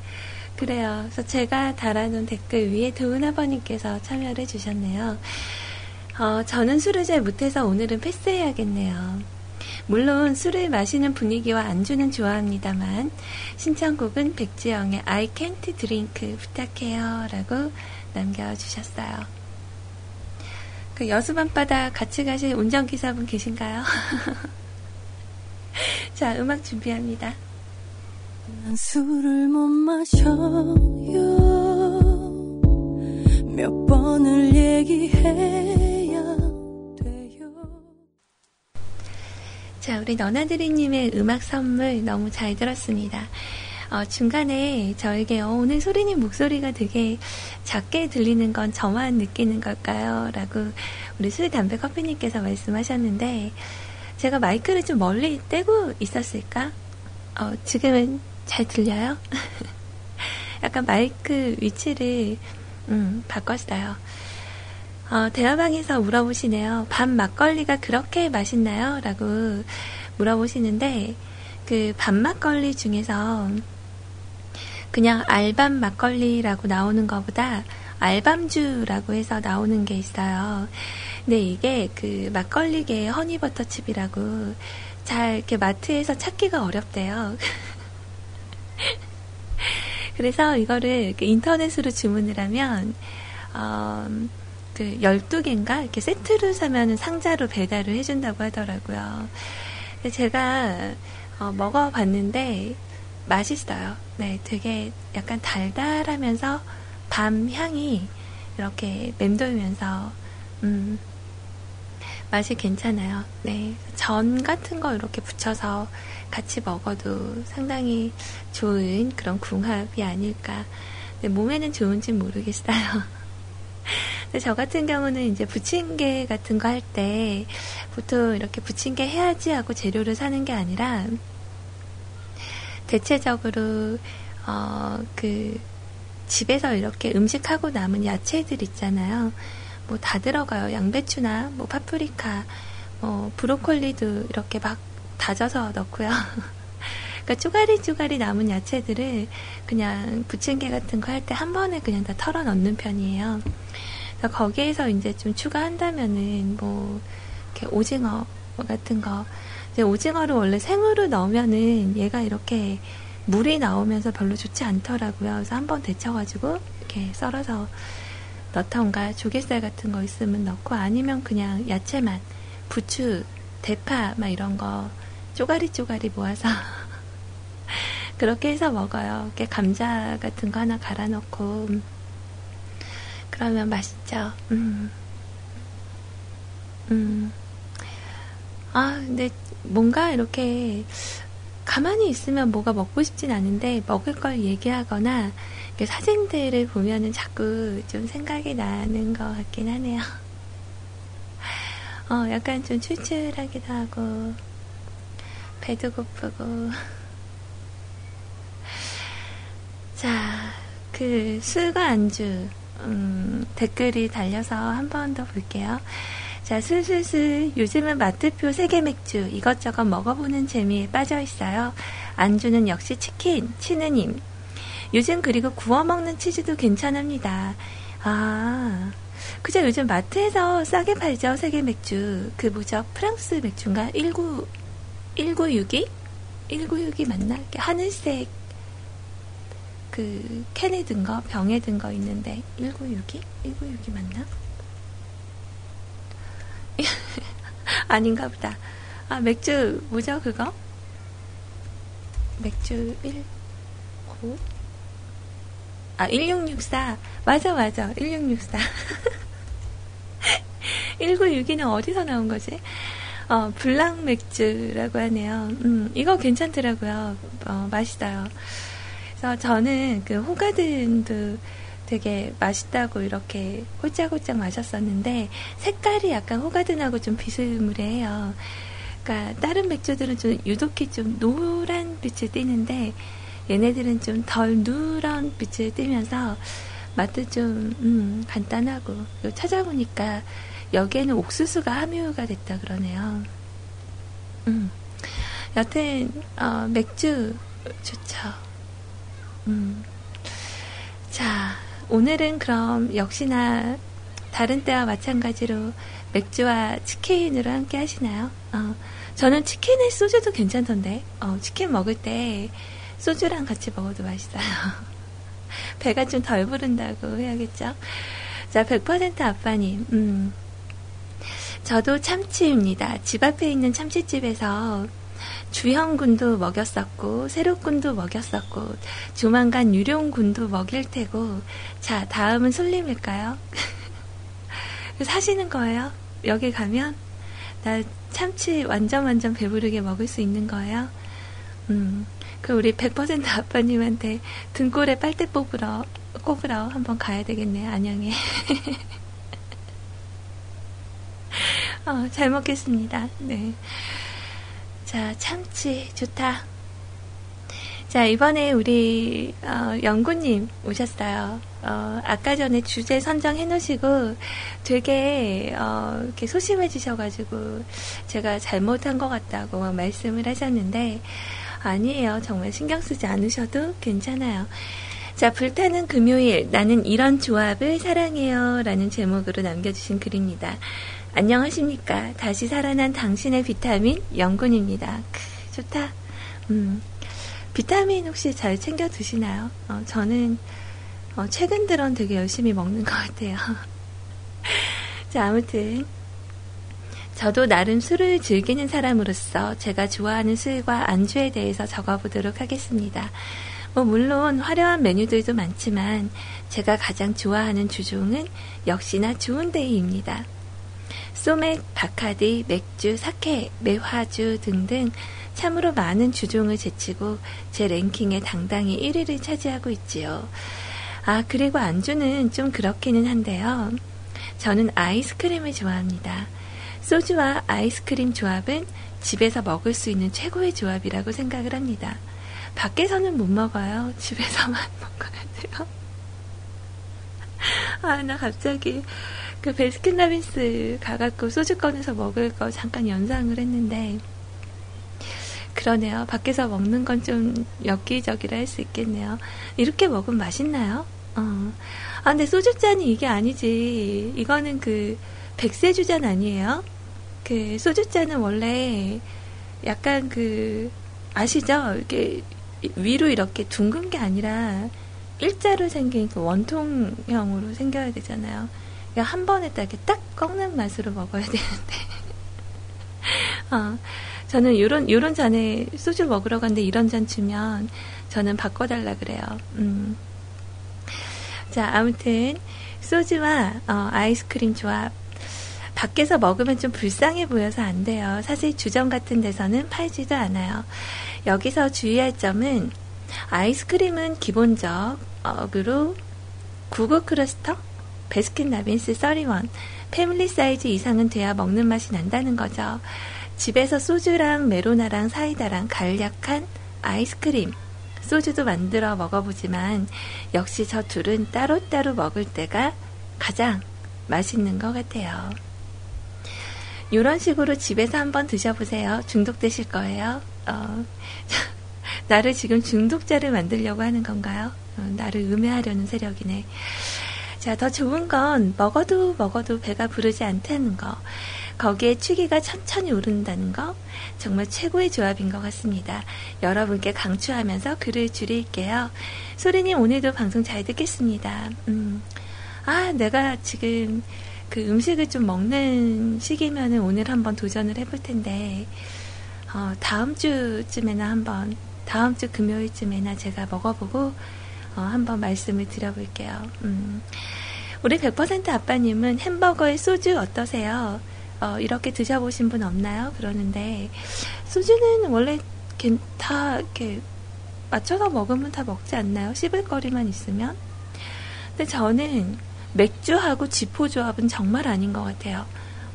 그래요. 그래서 제가 달아놓은 댓글 위에 도은 아버님께서 참여를 해주셨네요. 어, 저는 술을 잘 못해서 오늘은 패스해야겠네요. 물론 술을 마시는 분위기와 안주는 좋아합니다만 신청곡은 백지영의 I can't drink 부탁해요 라고 남겨주셨어요. 그 여수 밤바다 같이 가실 운전기사분 계신가요? (laughs) 자, 음악 준비합니다. 난 술을 못 마셔요. 몇 번을 얘기해 자, 우리 너나드리님의 음악 선물 너무 잘 들었습니다. 어, 중간에 저에게 어, 오늘 소리님 목소리가 되게 작게 들리는 건 저만 느끼는 걸까요? 라고 우리 술, 담배, 커피님께서 말씀하셨는데 제가 마이크를 좀 멀리 떼고 있었을까? 어, 지금은 잘 들려요? (laughs) 약간 마이크 위치를 음, 바꿨어요. 어, 대화방에서 물어보시네요. 밤 막걸리가 그렇게 맛있나요? 라고 물어보시는데 그밤 막걸리 중에서 그냥 알밤 막걸리라고 나오는 것보다 알밤주라고 해서 나오는 게 있어요. 근데 이게 그 막걸리계의 허니버터칩이라고 잘 이렇게 마트에서 찾기가 어렵대요. (laughs) 그래서 이거를 인터넷으로 주문을 하면, 어, 그 12개인가? 이렇게 세트로 사면은 상자로 배달을 해준다고 하더라고요. 제가 어, 먹어봤는데 맛있어요. 네, 되게 약간 달달하면서 밤 향이 이렇게 맴돌면서, 음, 맛이 괜찮아요. 네. 전 같은 거 이렇게 붙여서 같이 먹어도 상당히 좋은 그런 궁합이 아닐까. 네, 몸에는 좋은지 모르겠어요. (laughs) 저 같은 경우는 이제 부침개 같은 거 할 때 보통 이렇게 부침개 해야지 하고 재료를 사는 게 아니라 대체적으로 어 그 집에서 이렇게 음식하고 남은 야채들 있잖아요. 뭐 다 들어가요. 양배추나 뭐 파프리카, 뭐 브로콜리도 이렇게 막 다져서 넣고요. (laughs) 그러니까 쪼가리 쪼가리 남은 야채들을 그냥 부침개 같은 거 할 때 한 번에 그냥 다 털어 넣는 편이에요. 그래서 거기에서 이제 좀 추가한다면은 뭐 이렇게 오징어 같은 거 이제 오징어를 원래 생으로 넣으면은 얘가 이렇게 물이 나오면서 별로 좋지 않더라고요. 그래서 한 번 데쳐가지고 이렇게 썰어서 넣던가 조개살 같은 거 있으면 넣고 아니면 그냥 야채만 부추, 대파 막 이런 거 쪼가리 쪼가리 모아서 (laughs) 그렇게 해서 먹어요. 이렇게 감자 같은 거 하나 갈아 넣고 그러면 맛있죠. 음. 음. 아, 근데 뭔가 이렇게 가만히 있으면 뭐가 먹고 싶진 않은데 먹을 걸 얘기하거나 사진들을 보면은 자꾸 좀 생각이 나는 것 같긴 하네요. 어, 약간 좀 출출하기도 하고, 배도 고프고. 자, 그 술과 안주, 음, 댓글이 달려서 한 번 더 볼게요. 자, 슬슬슬 요즘은 마트표 세계 맥주 이것저것 먹어보는 재미에 빠져 있어요. 안주는 역시 치킨, 치느님. 요즘 그리고 구워 먹는 치즈도 괜찮습니다. 아, 그죠? 요즘 마트에서 싸게 팔죠, 세계 맥주. 그 뭐죠? 프랑스 맥주인가? 19, 1962? 1962 맞나? 하늘색 그 캔에 든 거, 병에 든 거 있는데 1962? 1962 맞나? (laughs) 아닌가 보다. 아, 맥주, 뭐죠, 그거? 맥주 1, 9? 아, 1664. 맞아, 맞아. 1664. 1962는 (laughs) 어디서 나온 거지? 어, 블랑 맥주라고 하네요. 음, 이거 괜찮더라고요. 어, 맛있어요. 그래서 저는 그 호가든도 되게 맛있다고 이렇게 홀짝홀짝 마셨었는데 색깔이 약간 호가든하고 좀 비스무리해요. 그러니까 다른 맥주들은 좀 유독히 좀 노란 빛을 띠는데 얘네들은 좀 덜 누런 빛을 띠면서 맛도 좀 음, 간단하고 찾아보니까 여기에는 옥수수가 함유가 됐다 그러네요. 음. 여튼 어, 맥주 좋죠. 음. 자, 오늘은 그럼 역시나 다른 때와 마찬가지로 맥주와 치킨으로 함께 하시나요? 어, 저는 치킨에 소주도 괜찮던데, 어, 치킨 먹을 때 소주랑 같이 먹어도 맛있어요. (laughs) 배가 좀 덜 부른다고 해야겠죠? 자, 100% 아빠님, 음. 저도 참치입니다. 집 앞에 있는 참치집에서 주형군도 먹였었고 세로군도 먹였었고 조만간 유령군도 먹일 테고 자 다음은 솔림일까요? (laughs) 사시는 거예요? 여기 가면 나 참치 완전 완전 배부르게 먹을 수 있는 거예요? 음, 그 우리 100% 아빠님한테 등골에 빨대 뽑으러 꼽으러 한번 가야 되겠네요. 안녕히. (laughs) 어, 잘 먹겠습니다. 네. 자, 참치 좋다. 자, 이번에 우리 어, 영구님 오셨어요. 어, 아까 전에 주제 선정해 놓으시고 되게 어, 이렇게 소심해 주셔가지고 제가 잘못한 것 같다고 말씀을 하셨는데 아니에요. 정말 신경 쓰지 않으셔도 괜찮아요. 자, 불타는 금요일 나는 이런 조합을 사랑해요 라는 제목으로 남겨주신 글입니다. 안녕하십니까. 다시 살아난 당신의 비타민 영군입니다. 크, 좋다. 음, 비타민 혹시 잘 챙겨 드시나요? 어, 저는 어, 최근 들은 되게 열심히 먹는 것 같아요. (laughs) 자, 아무튼 저도 나름 술을 즐기는 사람으로서 제가 좋아하는 술과 안주에 대해서 적어보도록 하겠습니다. 뭐 물론 화려한 메뉴들도 많지만 제가 가장 좋아하는 주종은 역시나 좋은 데이입니다. 소맥, 바카디, 맥주, 사케, 매화주 등등 참으로 많은 주종을 제치고 제 랭킹에 당당히 1위를 차지하고 있지요. 아, 그리고 안주는 좀 그렇기는 한데요. 저는 아이스크림을 좋아합니다. 소주와 아이스크림 조합은 집에서 먹을 수 있는 최고의 조합이라고 생각을 합니다. 밖에서는 못 먹어요. (laughs) 집에서만 먹어야 돼요. (laughs) 아, 나 갑자기 그 베스킨라빈스 가갖고 소주 꺼내서 먹을 거 잠깐 연상을 했는데 그러네요. 밖에서 먹는 건 좀 엽기적이라 할 수 있겠네요. 이렇게 먹으면 맛있나요? 어. 아, 근데 소주잔이 이게 아니지. 이거는 그 백세주잔 아니에요? 그 소주잔은 원래 약간 그 아시죠? 이렇게 위로 이렇게 둥근 게 아니라 일자로 생긴 그 원통형으로 생겨야 되잖아요. 한 번에 딱 이렇게 딱 꺾는 맛으로 먹어야 되는데. (laughs) 어, 저는 요런, 요런 잔에 소주 먹으러 갔는데 이런 잔 주면 저는 바꿔달라 그래요. 음. 자, 아무튼, 소주와 어, 아이스크림 조합. 밖에서 먹으면 좀 불쌍해 보여서 안 돼요. 사실 주점 같은 데서는 팔지도 않아요. 여기서 주의할 점은 아이스크림은 기본적으로 구글 크러스터, 베스킨 라빈스 31, 패밀리 사이즈 이상은 돼야 먹는 맛이 난다는 거죠. 집에서 소주랑 메로나랑 사이다랑 간략한 아이스크림, 소주도 만들어 먹어보지만 역시 저 둘은 따로따로 먹을 때가 가장 맛있는 것 같아요. 이런 식으로 집에서 한번 드셔보세요. 중독되실 거예요. 어, (laughs) 나를 지금 중독자를 만들려고 하는 건가요? 어, 나를 음해하려는 세력이네. 자, 더 좋은 건 먹어도 먹어도 배가 부르지 않다는 거. 거기에 취기가 천천히 오른다는 거. 정말 최고의 조합인 것 같습니다. 여러분께 강추하면서 글을 줄일게요. 소리님 오늘도 방송 잘 듣겠습니다. 음. 아, 내가 지금 그 음식을 좀 먹는 시기면은 오늘 한번 도전을 해볼 텐데, 어, 다음 주쯤에나 한번, 다음 주 금요일쯤에나 제가 먹어보고, 어, 한번 말씀을 드려볼게요. 음. 우리 100% 아빠님은 햄버거에 소주 어떠세요? 어, 이렇게 드셔보신 분 없나요? 그러는데, 소주는 원래 다 이렇게 맞춰서 먹으면 다 먹지 않나요? 씹을 거리만 있으면? 근데 저는 맥주하고 지포 조합은 정말 아닌 것 같아요.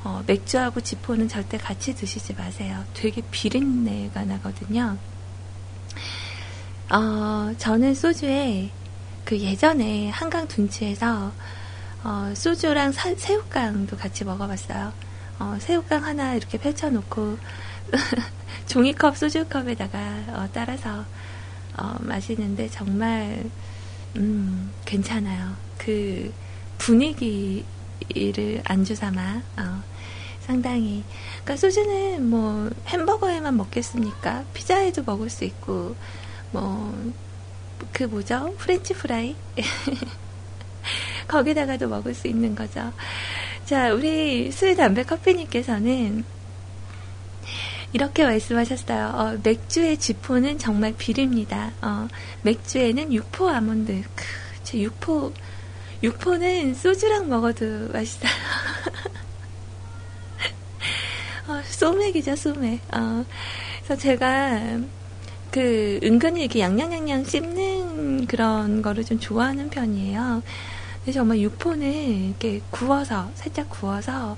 어, 맥주하고 지포는 절대 같이 드시지 마세요. 되게 비린내가 나거든요. 어, 저는 소주에 그 예전에 한강 둔치에서 어, 소주랑 사, 새우깡도 같이 먹어봤어요. 어, 새우깡 하나 이렇게 펼쳐놓고 (laughs) 종이컵 소주컵에다가 어, 따라서 어, 마시는데 정말 음, 괜찮아요. 그 분위기를 안주 삼아 어, 상당히 그러니까 소주는 뭐 햄버거에만 먹겠습니까? 피자에도 먹을 수 있고 뭐 그 뭐죠? 프렌치 프라이 (laughs) 거기다가도 먹을 수 있는 거죠. 자, 우리 수의 담배 커피님께서는 이렇게 말씀하셨어요. 어, 맥주의 쥐포는 정말 비립니다. 어, 맥주에는 육포 아몬드. 크, 제 육포, 육포는 소주랑 먹어도 맛있어요. (laughs) 어, 소맥이죠, 소맥. 어, 그래서 제가 그 은근히 이렇게 양양양양 씹는 그런 거를 좀 좋아하는 편이에요. 그래서 정말 육포는 이렇게 구워서, 살짝 구워서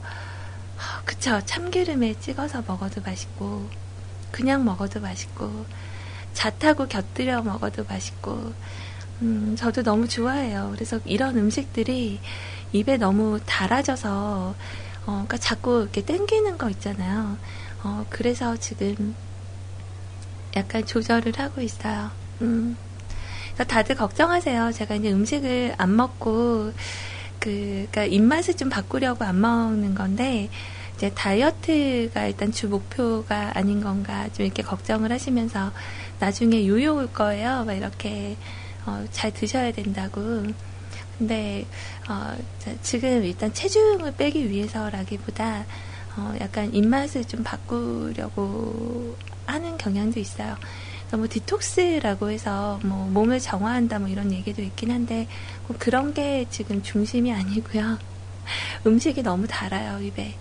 그쵸. 참기름에 찍어서 먹어도 맛있고, 그냥 먹어도 맛있고, 잣하고 곁들여 먹어도 맛있고, 음, 저도 너무 좋아해요. 그래서 이런 음식들이 입에 너무 달아져서, 어, 그러니까 자꾸 이렇게 땡기는 거 있잖아요. 어, 그래서 지금 약간 조절을 하고 있어요. 음. 다들 걱정하세요. 제가 이제 음식을 안 먹고, 그, 그니까 입맛을 좀 바꾸려고 안 먹는 건데, 이제 다이어트가 일단 주 목표가 아닌 건가 좀 이렇게 걱정을 하시면서 나중에 요요 올 거예요. 막 이렇게 어, 잘 드셔야 된다고. 근데 어, 지금 일단 체중을 빼기 위해서라기보다 어, 약간 입맛을 좀 바꾸려고 하는 경향도 있어요. 너무 디톡스라고 해서 뭐 몸을 정화한다 뭐 이런 얘기도 있긴 한데 그런 게 지금 중심이 아니고요. (laughs) 음식이 너무 달아요 입에.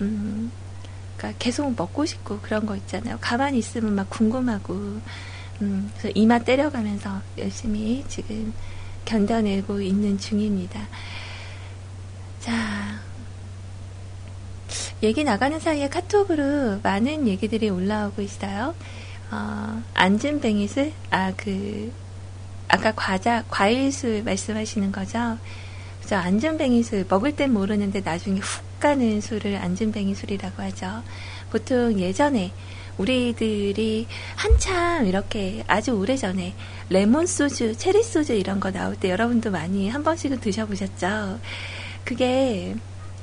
음, 그러니까 계속 먹고 싶고 그런 거 있잖아요. 가만히 있으면 막 궁금하고, 음, 그래서 이마 때려가면서 열심히 지금 견뎌내고 있는 중입니다. 자, 얘기 나가는 사이에 카톡으로 많은 얘기들이 올라오고 있어요. 어, 안진뱅이술? 아, 그, 아까 과자, 과일술 말씀하시는 거죠? 그래서 안전뱅이술 먹을 땐 모르는데 나중에 훅 가는 술을 안전뱅이 술이라고 하죠. 보통 예전에 우리들이 한참 이렇게 아주 오래 전에 레몬 소주, 체리 소주 이런 거 나올 때 여러분도 많이 한 번씩은 드셔보셨죠? 그게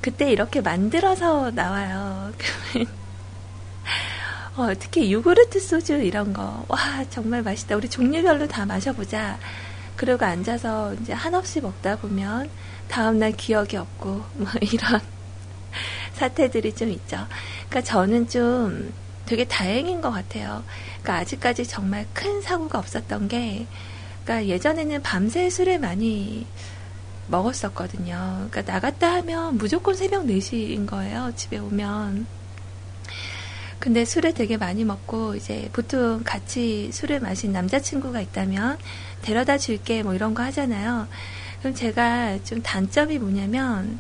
그때 이렇게 만들어서 나와요. (laughs) 어, 특히 요구르트 소주 이런 거. 와, 정말 맛있다. 우리 종류별로 다 마셔보자. 그리고 앉아서 이제 한없이 먹다 보면 다음날 기억이 없고 (laughs) 뭐 이런 (laughs) 사태들이 좀 있죠. 그러니까 저는 좀 되게 다행인 것 같아요. 그러니까 아직까지 정말 큰 사고가 없었던 게, 그러니까 예전에는 밤새 술을 많이 먹었었거든요. 그러니까 나갔다 하면 무조건 새벽 4시인 거예요. 집에 오면. 근데 술을 되게 많이 먹고 이제 보통 같이 술을 마신 남자친구가 있다면 데려다 줄게 뭐 이런 거 하잖아요. 그럼 제가 좀 단점이 뭐냐면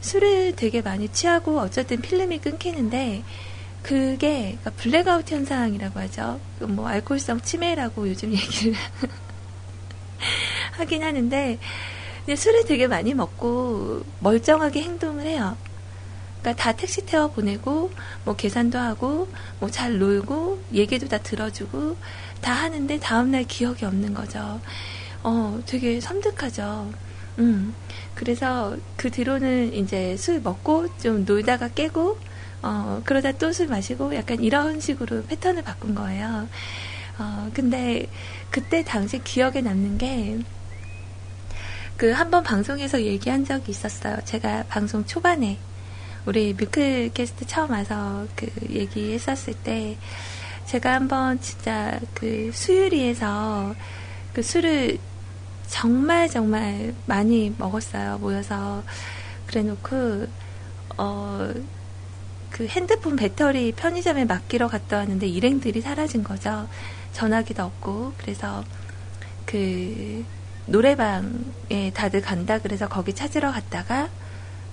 술을 되게 많이 취하고 어쨌든 필름이 끊기는데 그게 그러니까 블랙아웃 현상이라고 하죠. 그뭐 알코올성 치매라고 요즘 얘기를 (laughs) 하긴 하는데 술을 되게 많이 먹고 멀쩡하게 행동을 해요. 그러니까 다 택시 태워 보내고 뭐 계산도 하고 뭐 잘 놀고 얘기도 다 들어주고 다 하는데 다음날 기억이 없는 거죠. 어, 되게 섬뜩하죠. 음. 그래서 그 뒤로는 이제 술 먹고 좀 놀다가 깨고, 어, 그러다 또 술 마시고 약간 이런 식으로 패턴을 바꾼 거예요. 어, 근데 그때 당시 기억에 남는 게, 그 한 번 방송에서 얘기한 적이 있었어요. 제가 방송 초반에 우리 뮤클캐스트 처음 와서 그 얘기했었을 때 제가 한번 진짜 그 수유리에서 그 술을 정말 정말 많이 먹었어요. 모여서 그래 놓고 어 그 핸드폰 배터리 편의점에 맡기러 갔다 왔는데 일행들이 사라진 거죠. 전화기도 없고 그래서 그 노래방에 다들 간다 그래서 거기 찾으러 갔다가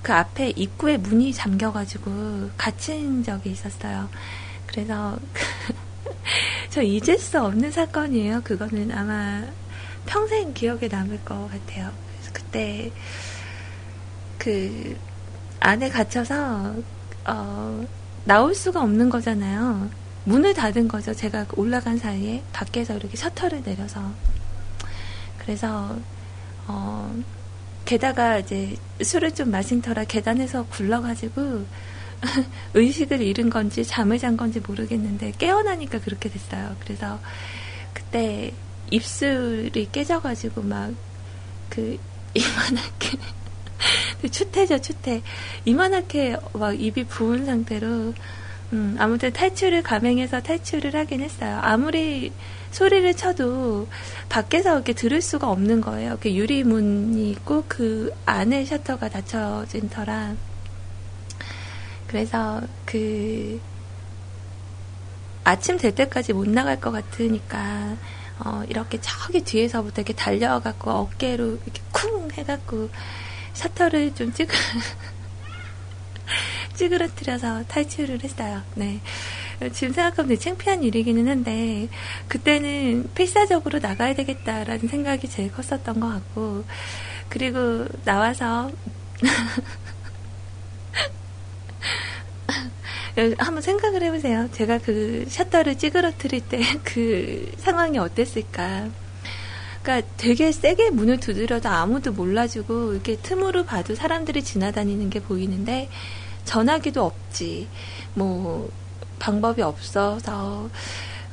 그 앞에 입구에 문이 잠겨가지고 갇힌 적이 있었어요. 그래서 (laughs) 저 잊을 수 없는 사건이에요. 그거는 아마 평생 기억에 남을 것 같아요. 그래서 그때 그 안에 갇혀서 어, 나올 수가 없는 거잖아요. 문을 닫은 거죠. 제가 올라간 사이에 밖에서 이렇게 셔터를 내려서 그래서 어, 게다가 이제 술을 좀 마신 터라 계단에서 굴러가지고 (laughs) 의식을 잃은 건지 잠을 잔 건지 모르겠는데 깨어나니까 그렇게 됐어요. 그래서 그때 입술이 깨져가지고 막 그 이만하게 (laughs) 추태죠 추태 이만하게 막 입이 부은 상태로 음, 아무튼 탈출을 감행해서 탈출을 하긴 했어요. 아무리 소리를 쳐도 밖에서 이렇게 들을 수가 없는 거예요. 그 유리문이 있고 그 안에 셔터가 닫혀진 터라. 그래서 그 아침 될 때까지 못 나갈 것 같으니까 어, 이렇게 저기 뒤에서부터 이렇게 달려갖고 어깨로 이렇게 쿵 해갖고 셔터를 좀 찌그 (laughs) 찌그러뜨려서 탈출을 했어요. 네. 지금 생각하면 창피한 일이기는 한데, 그때는 필사적으로 나가야 되겠다라는 생각이 제일 컸었던 것 같고, 그리고 나와서, (laughs) 한번 생각을 해보세요. 제가 그 셔터를 찌그러뜨릴 때 (laughs) 그 상황이 어땠을까. 그러니까 되게 세게 문을 두드려도 아무도 몰라주고 이렇게 틈으로 봐도 사람들이 지나다니는 게 보이는데 전화기도 없지. 뭐 방법이 없어서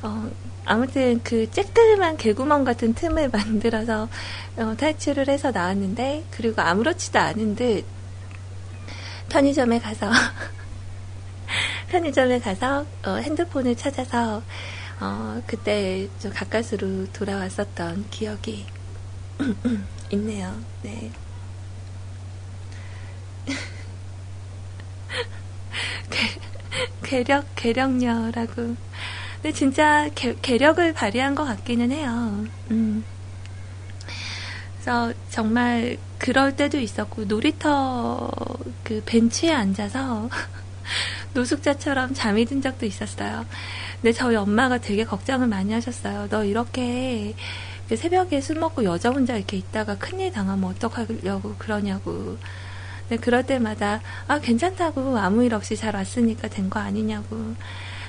어, 아무튼 그 쬐끄만 개구멍 같은 틈을 (laughs) 만들어서 어, 탈출을 해서 나왔는데 그리고 아무렇지도 않은 듯 편의점에 가서 (laughs) 편의점에 가서 어, 핸드폰을 찾아서 어, 그때 좀 가까스로 돌아왔었던 기억이 (clears throat) 있네요. 네. (laughs) (laughs) 괴력, 괴력녀라고. 근데 진짜 개, 괴력을 발휘한 것 같기는 해요. 음. 그래서 정말 그럴 때도 있었고, 놀이터 그 벤치에 앉아서 (laughs) 노숙자처럼 잠이 든 적도 있었어요. 근데 저희 엄마가 되게 걱정을 많이 하셨어요. 너 이렇게 새벽에 술 먹고 여자 혼자 이렇게 있다가 큰일 당하면 어떡하려고 그러냐고. 근데 그럴 때마다 아 괜찮다고 아무 일 없이 잘 왔으니까 된 거 아니냐고.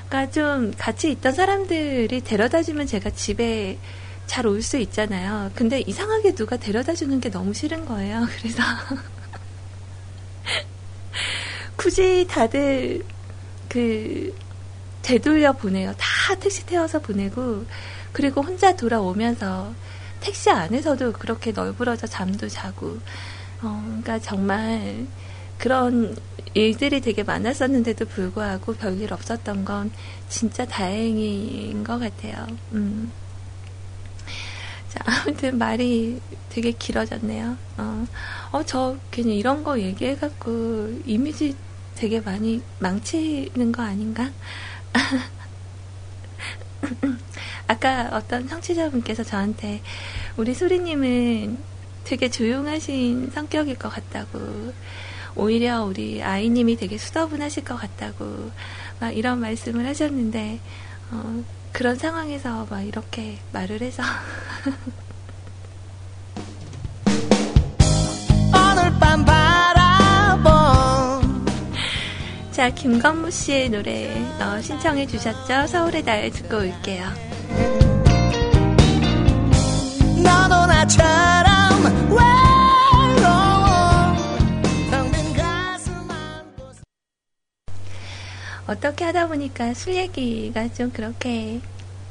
그러니까 좀 같이 있던 사람들이 데려다 주면 제가 집에 잘 올 수 있잖아요. 근데 이상하게 누가 데려다 주는 게 너무 싫은 거예요. (laughs) 그래서 굳이 다들 그 되돌려 보내요. 다 택시 태워서 보내고 그리고 혼자 돌아오면서 택시 안에서도 그렇게 널브러져 잠도 자고 어, 그러니까 정말 그런 일들이 되게 많았었는데도 불구하고 별일 없었던 건 진짜 다행인 것 같아요. 음. 자, (laughs) 아무튼 말이 되게 길어졌네요. 어, 어, 저 괜히 이런 거 얘기해갖고 이미지 되게 많이 망치는 거 아닌가? (laughs) 아까 어떤 청취자분께서 저한테 우리 소리님은 되게 조용하신 성격일 것 같다고. 오히려 우리 아이님이 되게 수더분하실 것 같다고 막 이런 말씀을 하셨는데 어, 그런 상황에서 막 이렇게 말을 해서. (laughs) 오늘 밤 바라본 자 김건무 씨의 노래 어, 신청해 주셨죠? 서울의 달 듣고 올게요. 너도 나처럼 어떻게 하다 보니까 술 얘기가 좀 그렇게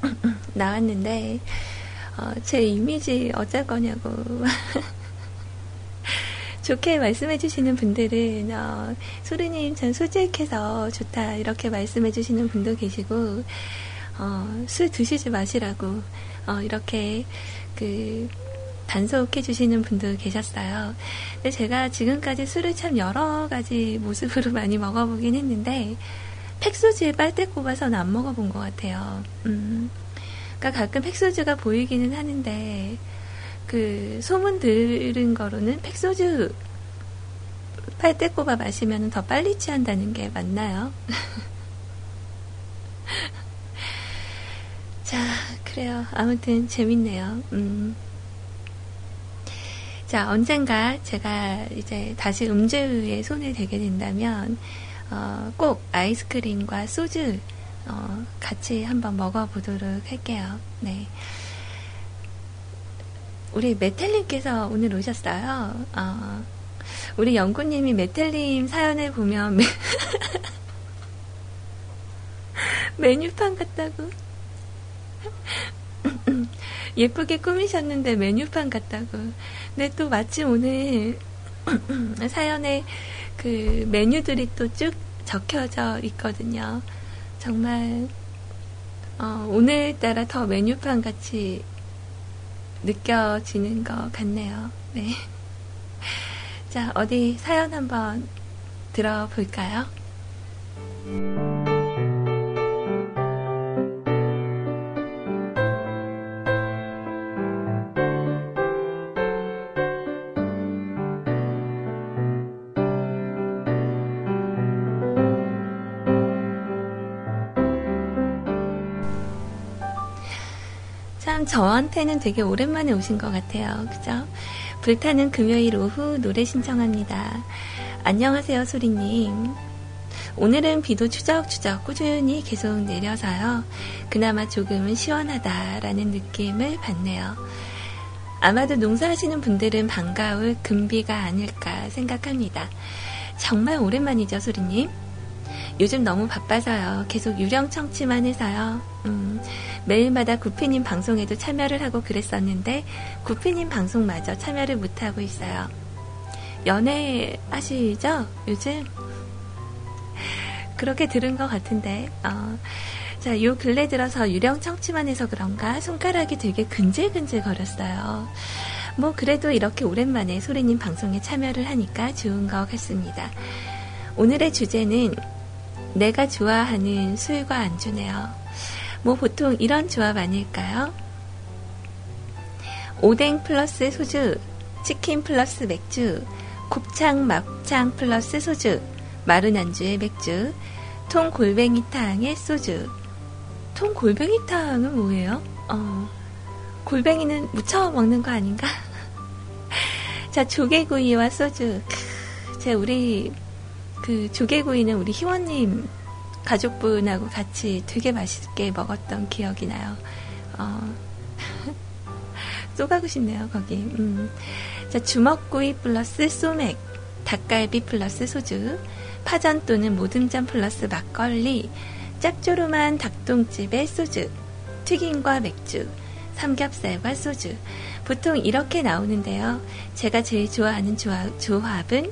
(laughs) 나왔는데 어, 제 이미지 어쩔 거냐고 (laughs) 좋게 말씀해주시는 분들은, 어, 소리님 전 수직해서 좋다, 이렇게 말씀해주시는 분도 계시고, 어, 술 드시지 마시라고, 어, 이렇게, 그, 단속해 주시는 분도 계셨어요. 근데 제가 지금까지 술을 참 여러 가지 모습으로 (laughs) 많이 먹어보긴 했는데, 팩소주에 빨대 꼽아서는 안 먹어본 것 같아요. 음. 그러니까 가끔 팩소주가 보이기는 하는데, 그, 소문 들은 거로는 팩소주 빨대 꼽아 마시면 더 빨리 취한다는 게 맞나요? (laughs) 자, 그래요. 아무튼 재밌네요. 음. 자, 언젠가 제가 이제 다시 음주에 손을 대게 된다면, 어, 꼭 아이스크림과 소주, 어, 같이 한번 먹어보도록 할게요. 네. 우리 메텔님께서 오늘 오셨어요. 어, 우리 영구님이 메텔님 사연을 보면, (laughs) 메뉴판 같다고. (laughs) 예쁘게 꾸미셨는데 메뉴판 같다고. 근데 또 마침 오늘 (clears throat) 사연에 그 메뉴들이 또 쭉 적혀져 있거든요. 정말 어, 오늘따라 더 메뉴판 같이 느껴지는 것 같네요. 네. 자, 어디 사연 한번 들어볼까요? 저한테는 되게 오랜만에 오신 것 같아요. 그죠? 불타는 금요일 오후 노래 신청합니다. 안녕하세요, 소리님. 오늘은 비도 추적추적 꾸준히 계속 내려서요. 그나마 조금은 시원하다라는 느낌을 받네요. 아마도 농사하시는 분들은 반가울 금비가 아닐까 생각합니다. 정말 오랜만이죠, 소리님? 요즘 너무 바빠서요. 계속 유령 청취만 해서요. 음, 매일마다 구피님 방송에도 참여를 하고 그랬었는데 구피님 방송마저 참여를 못하고 있어요. 연애 하시죠? 요즘? 그렇게 들은 것 같은데 어, 자, 요 근래 들어서 유령 청취만 해서 그런가 손가락이 되게 근질근질 거렸어요. 뭐 그래도 이렇게 오랜만에 소리님 방송에 참여를 하니까 좋은 것 같습니다. 오늘의 주제는 내가 좋아하는 술과 안주네요. 뭐 보통 이런 조합 아닐까요? 오뎅 플러스 소주, 치킨 플러스 맥주, 곱창 막창 플러스 소주, 마른 안주에 맥주, 통 골뱅이탕에 소주. 통 골뱅이탕은 뭐예요? 어, 골뱅이는 무쳐 먹는 거 아닌가? (laughs) 자, 조개구이와 소주. 제 우리 그 조개구이는 우리 희원님 가족분하고 같이 되게 맛있게 먹었던 기억이 나요. 어, (laughs) 쏘가고 싶네요, 거기. 음. 자, 주먹구이 플러스 소맥, 닭갈비 플러스 소주, 파전 또는 모듬전 플러스 막걸리, 짭조름한 닭똥집에 소주, 튀김과 맥주, 삼겹살과 소주. 보통 이렇게 나오는데요. 제가 제일 좋아하는 조합, 조합은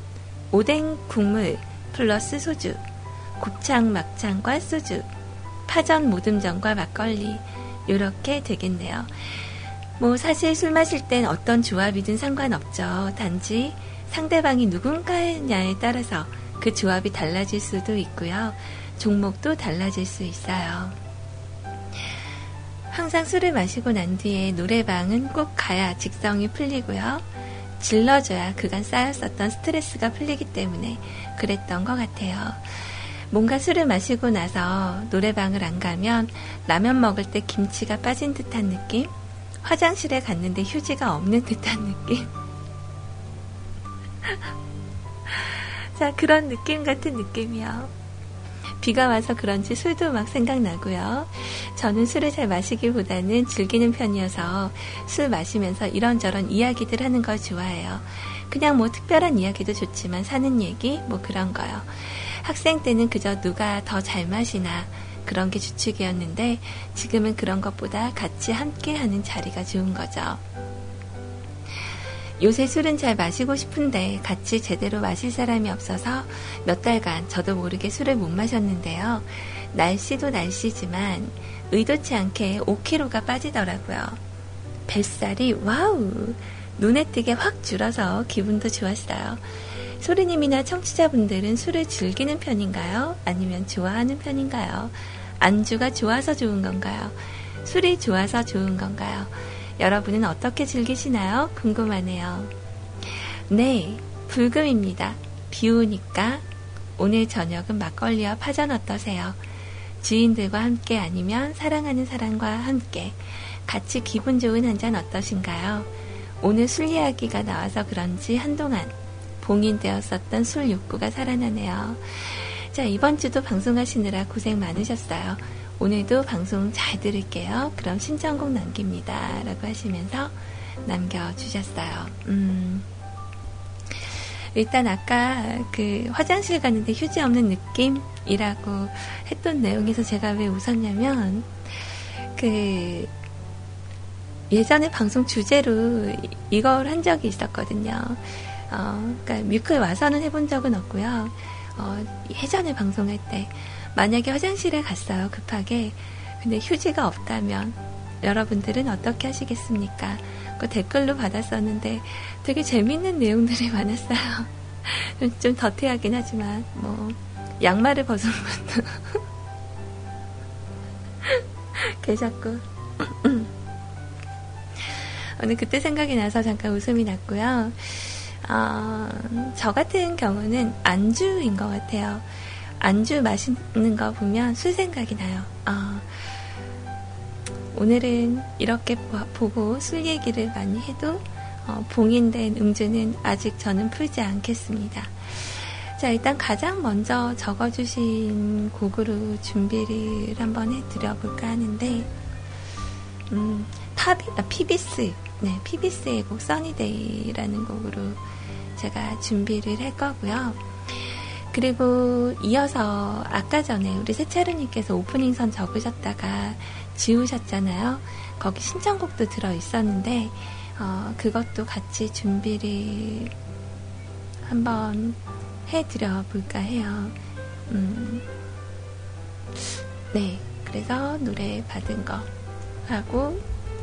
오뎅 국물 플러스 소주, 곱창 막창과 소주, 파전 모듬전과 막걸리. 이렇게 되겠네요. 뭐 사실 술 마실 땐 어떤 조합이든 상관없죠. 단지 상대방이 누군가냐에 따라서 그 조합이 달라질 수도 있고요. 종목도 달라질 수 있어요. 항상 술을 마시고 난 뒤에 노래방은 꼭 가야 직성이 풀리고요. 질러줘야 그간 쌓였었던 스트레스가 풀리기 때문에 그랬던 것 같아요. 뭔가 술을 마시고 나서 노래방을 안 가면 라면 먹을 때 김치가 빠진 듯한 느낌? 화장실에 갔는데 휴지가 없는 듯한 느낌? (laughs) 자, 그런 느낌 같은 느낌이요. 비가 와서 그런지 술도 막 생각나고요. 저는 술을 잘 마시기보다는 즐기는 편이어서 술 마시면서 이런저런 이야기들 하는 걸 좋아해요. 그냥 뭐 특별한 이야기도 좋지만 사는 얘기 뭐 그런 거요. 학생 때는 그저 누가 더 잘 마시나 그런 게 주축이었는데 지금은 그런 것보다 같이 함께 하는 자리가 좋은 거죠. 요새 술은 잘 마시고 싶은데 같이 제대로 마실 사람이 없어서 몇 달간 저도 모르게 술을 못 마셨는데요. 날씨도 날씨지만 의도치 않게 5kg가 빠지더라고요. 뱃살이 wow! 눈에 띄게 확 줄어서 기분도 좋았어요. 소리님이나 청취자분들은 술을 즐기는 편인가요? 아니면 좋아하는 편인가요? 안주가 좋아서 좋은 건가요? 술이 좋아서 좋은 건가요? 여러분은 어떻게 즐기시나요? 궁금하네요. 네, 불금입니다. 비 오니까 오늘 저녁은 막걸리와 파전 어떠세요? 지인들과 함께 아니면 사랑하는 사람과 함께 같이 기분 좋은 한 잔 어떠신가요? 오늘 술 이야기가 나와서 그런지 한동안 봉인되었었던 술 욕구가 살아나네요. 자, 이번 주도 방송하시느라 고생 많으셨어요. 오늘도 방송 잘 들을게요. 그럼 신청곡 남깁니다. 라고 하시면서 남겨주셨어요. 음, 일단 아까 그 화장실 가는데 휴지 없는 느낌이라고 했던 내용에서 제가 왜 웃었냐면, 그, 예전에 방송 주제로 이걸 한 적이 있었거든요. 어, 그러니까 뮤클 와서는 해본 적은 없고요. 어, 예전에 방송할 때 만약에 화장실에 갔어요, 급하게. 근데 휴지가 없다면 여러분들은 어떻게 하시겠습니까? 그 댓글로 받았었는데 되게 재밌는 내용들이 (laughs) 많았어요. 좀 더티하긴 하지만, 뭐, 양말을 벗은 것도 (laughs) 계셨고. (clears throat) 오늘 그때 생각이 나서 잠깐 웃음이 났고요. 어, 저 같은 경우는 안주인 것 같아요. 안주 마시는 거 보면 술 생각이 나요. 어, 오늘은 이렇게 보고 술 얘기를 많이 해도 어, 봉인된 음주는 아직 저는 풀지 않겠습니다. 자, 일단 가장 먼저 적어주신 곡으로 준비를 한번 해드려볼까 하는데, 음, 파비, 아, 피비스, 네, 피비스의 곡 써니데이라는 곡으로 제가 준비를 할 거고요. 그리고 이어서 아까 전에 우리 세차르님께서 오프닝 선 적으셨다가 지우셨잖아요. 거기 신청곡도 들어 있었는데 어, 그것도 같이 준비를 한번 해드려 볼까 해요. 음, 네, 그래서 노래 받은 거 하고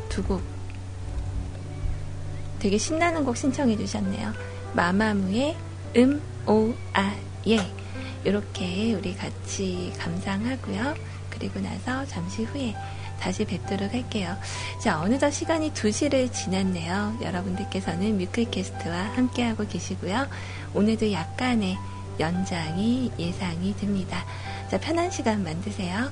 두 곡 되게 신나는 곡 신청해 주셨네요. 마마무의 음, 오, 아, 예. 이렇게 우리 같이 감상하고요. 그리고 나서 잠시 후에 다시 뵙도록 할게요. 자, 어느덧 시간이 2시를 지났네요. 여러분들께서는 뮤클캐스트와 함께하고 계시고요. 오늘도 약간의 연장이 예상이 됩니다. 자, 편한 시간 만드세요.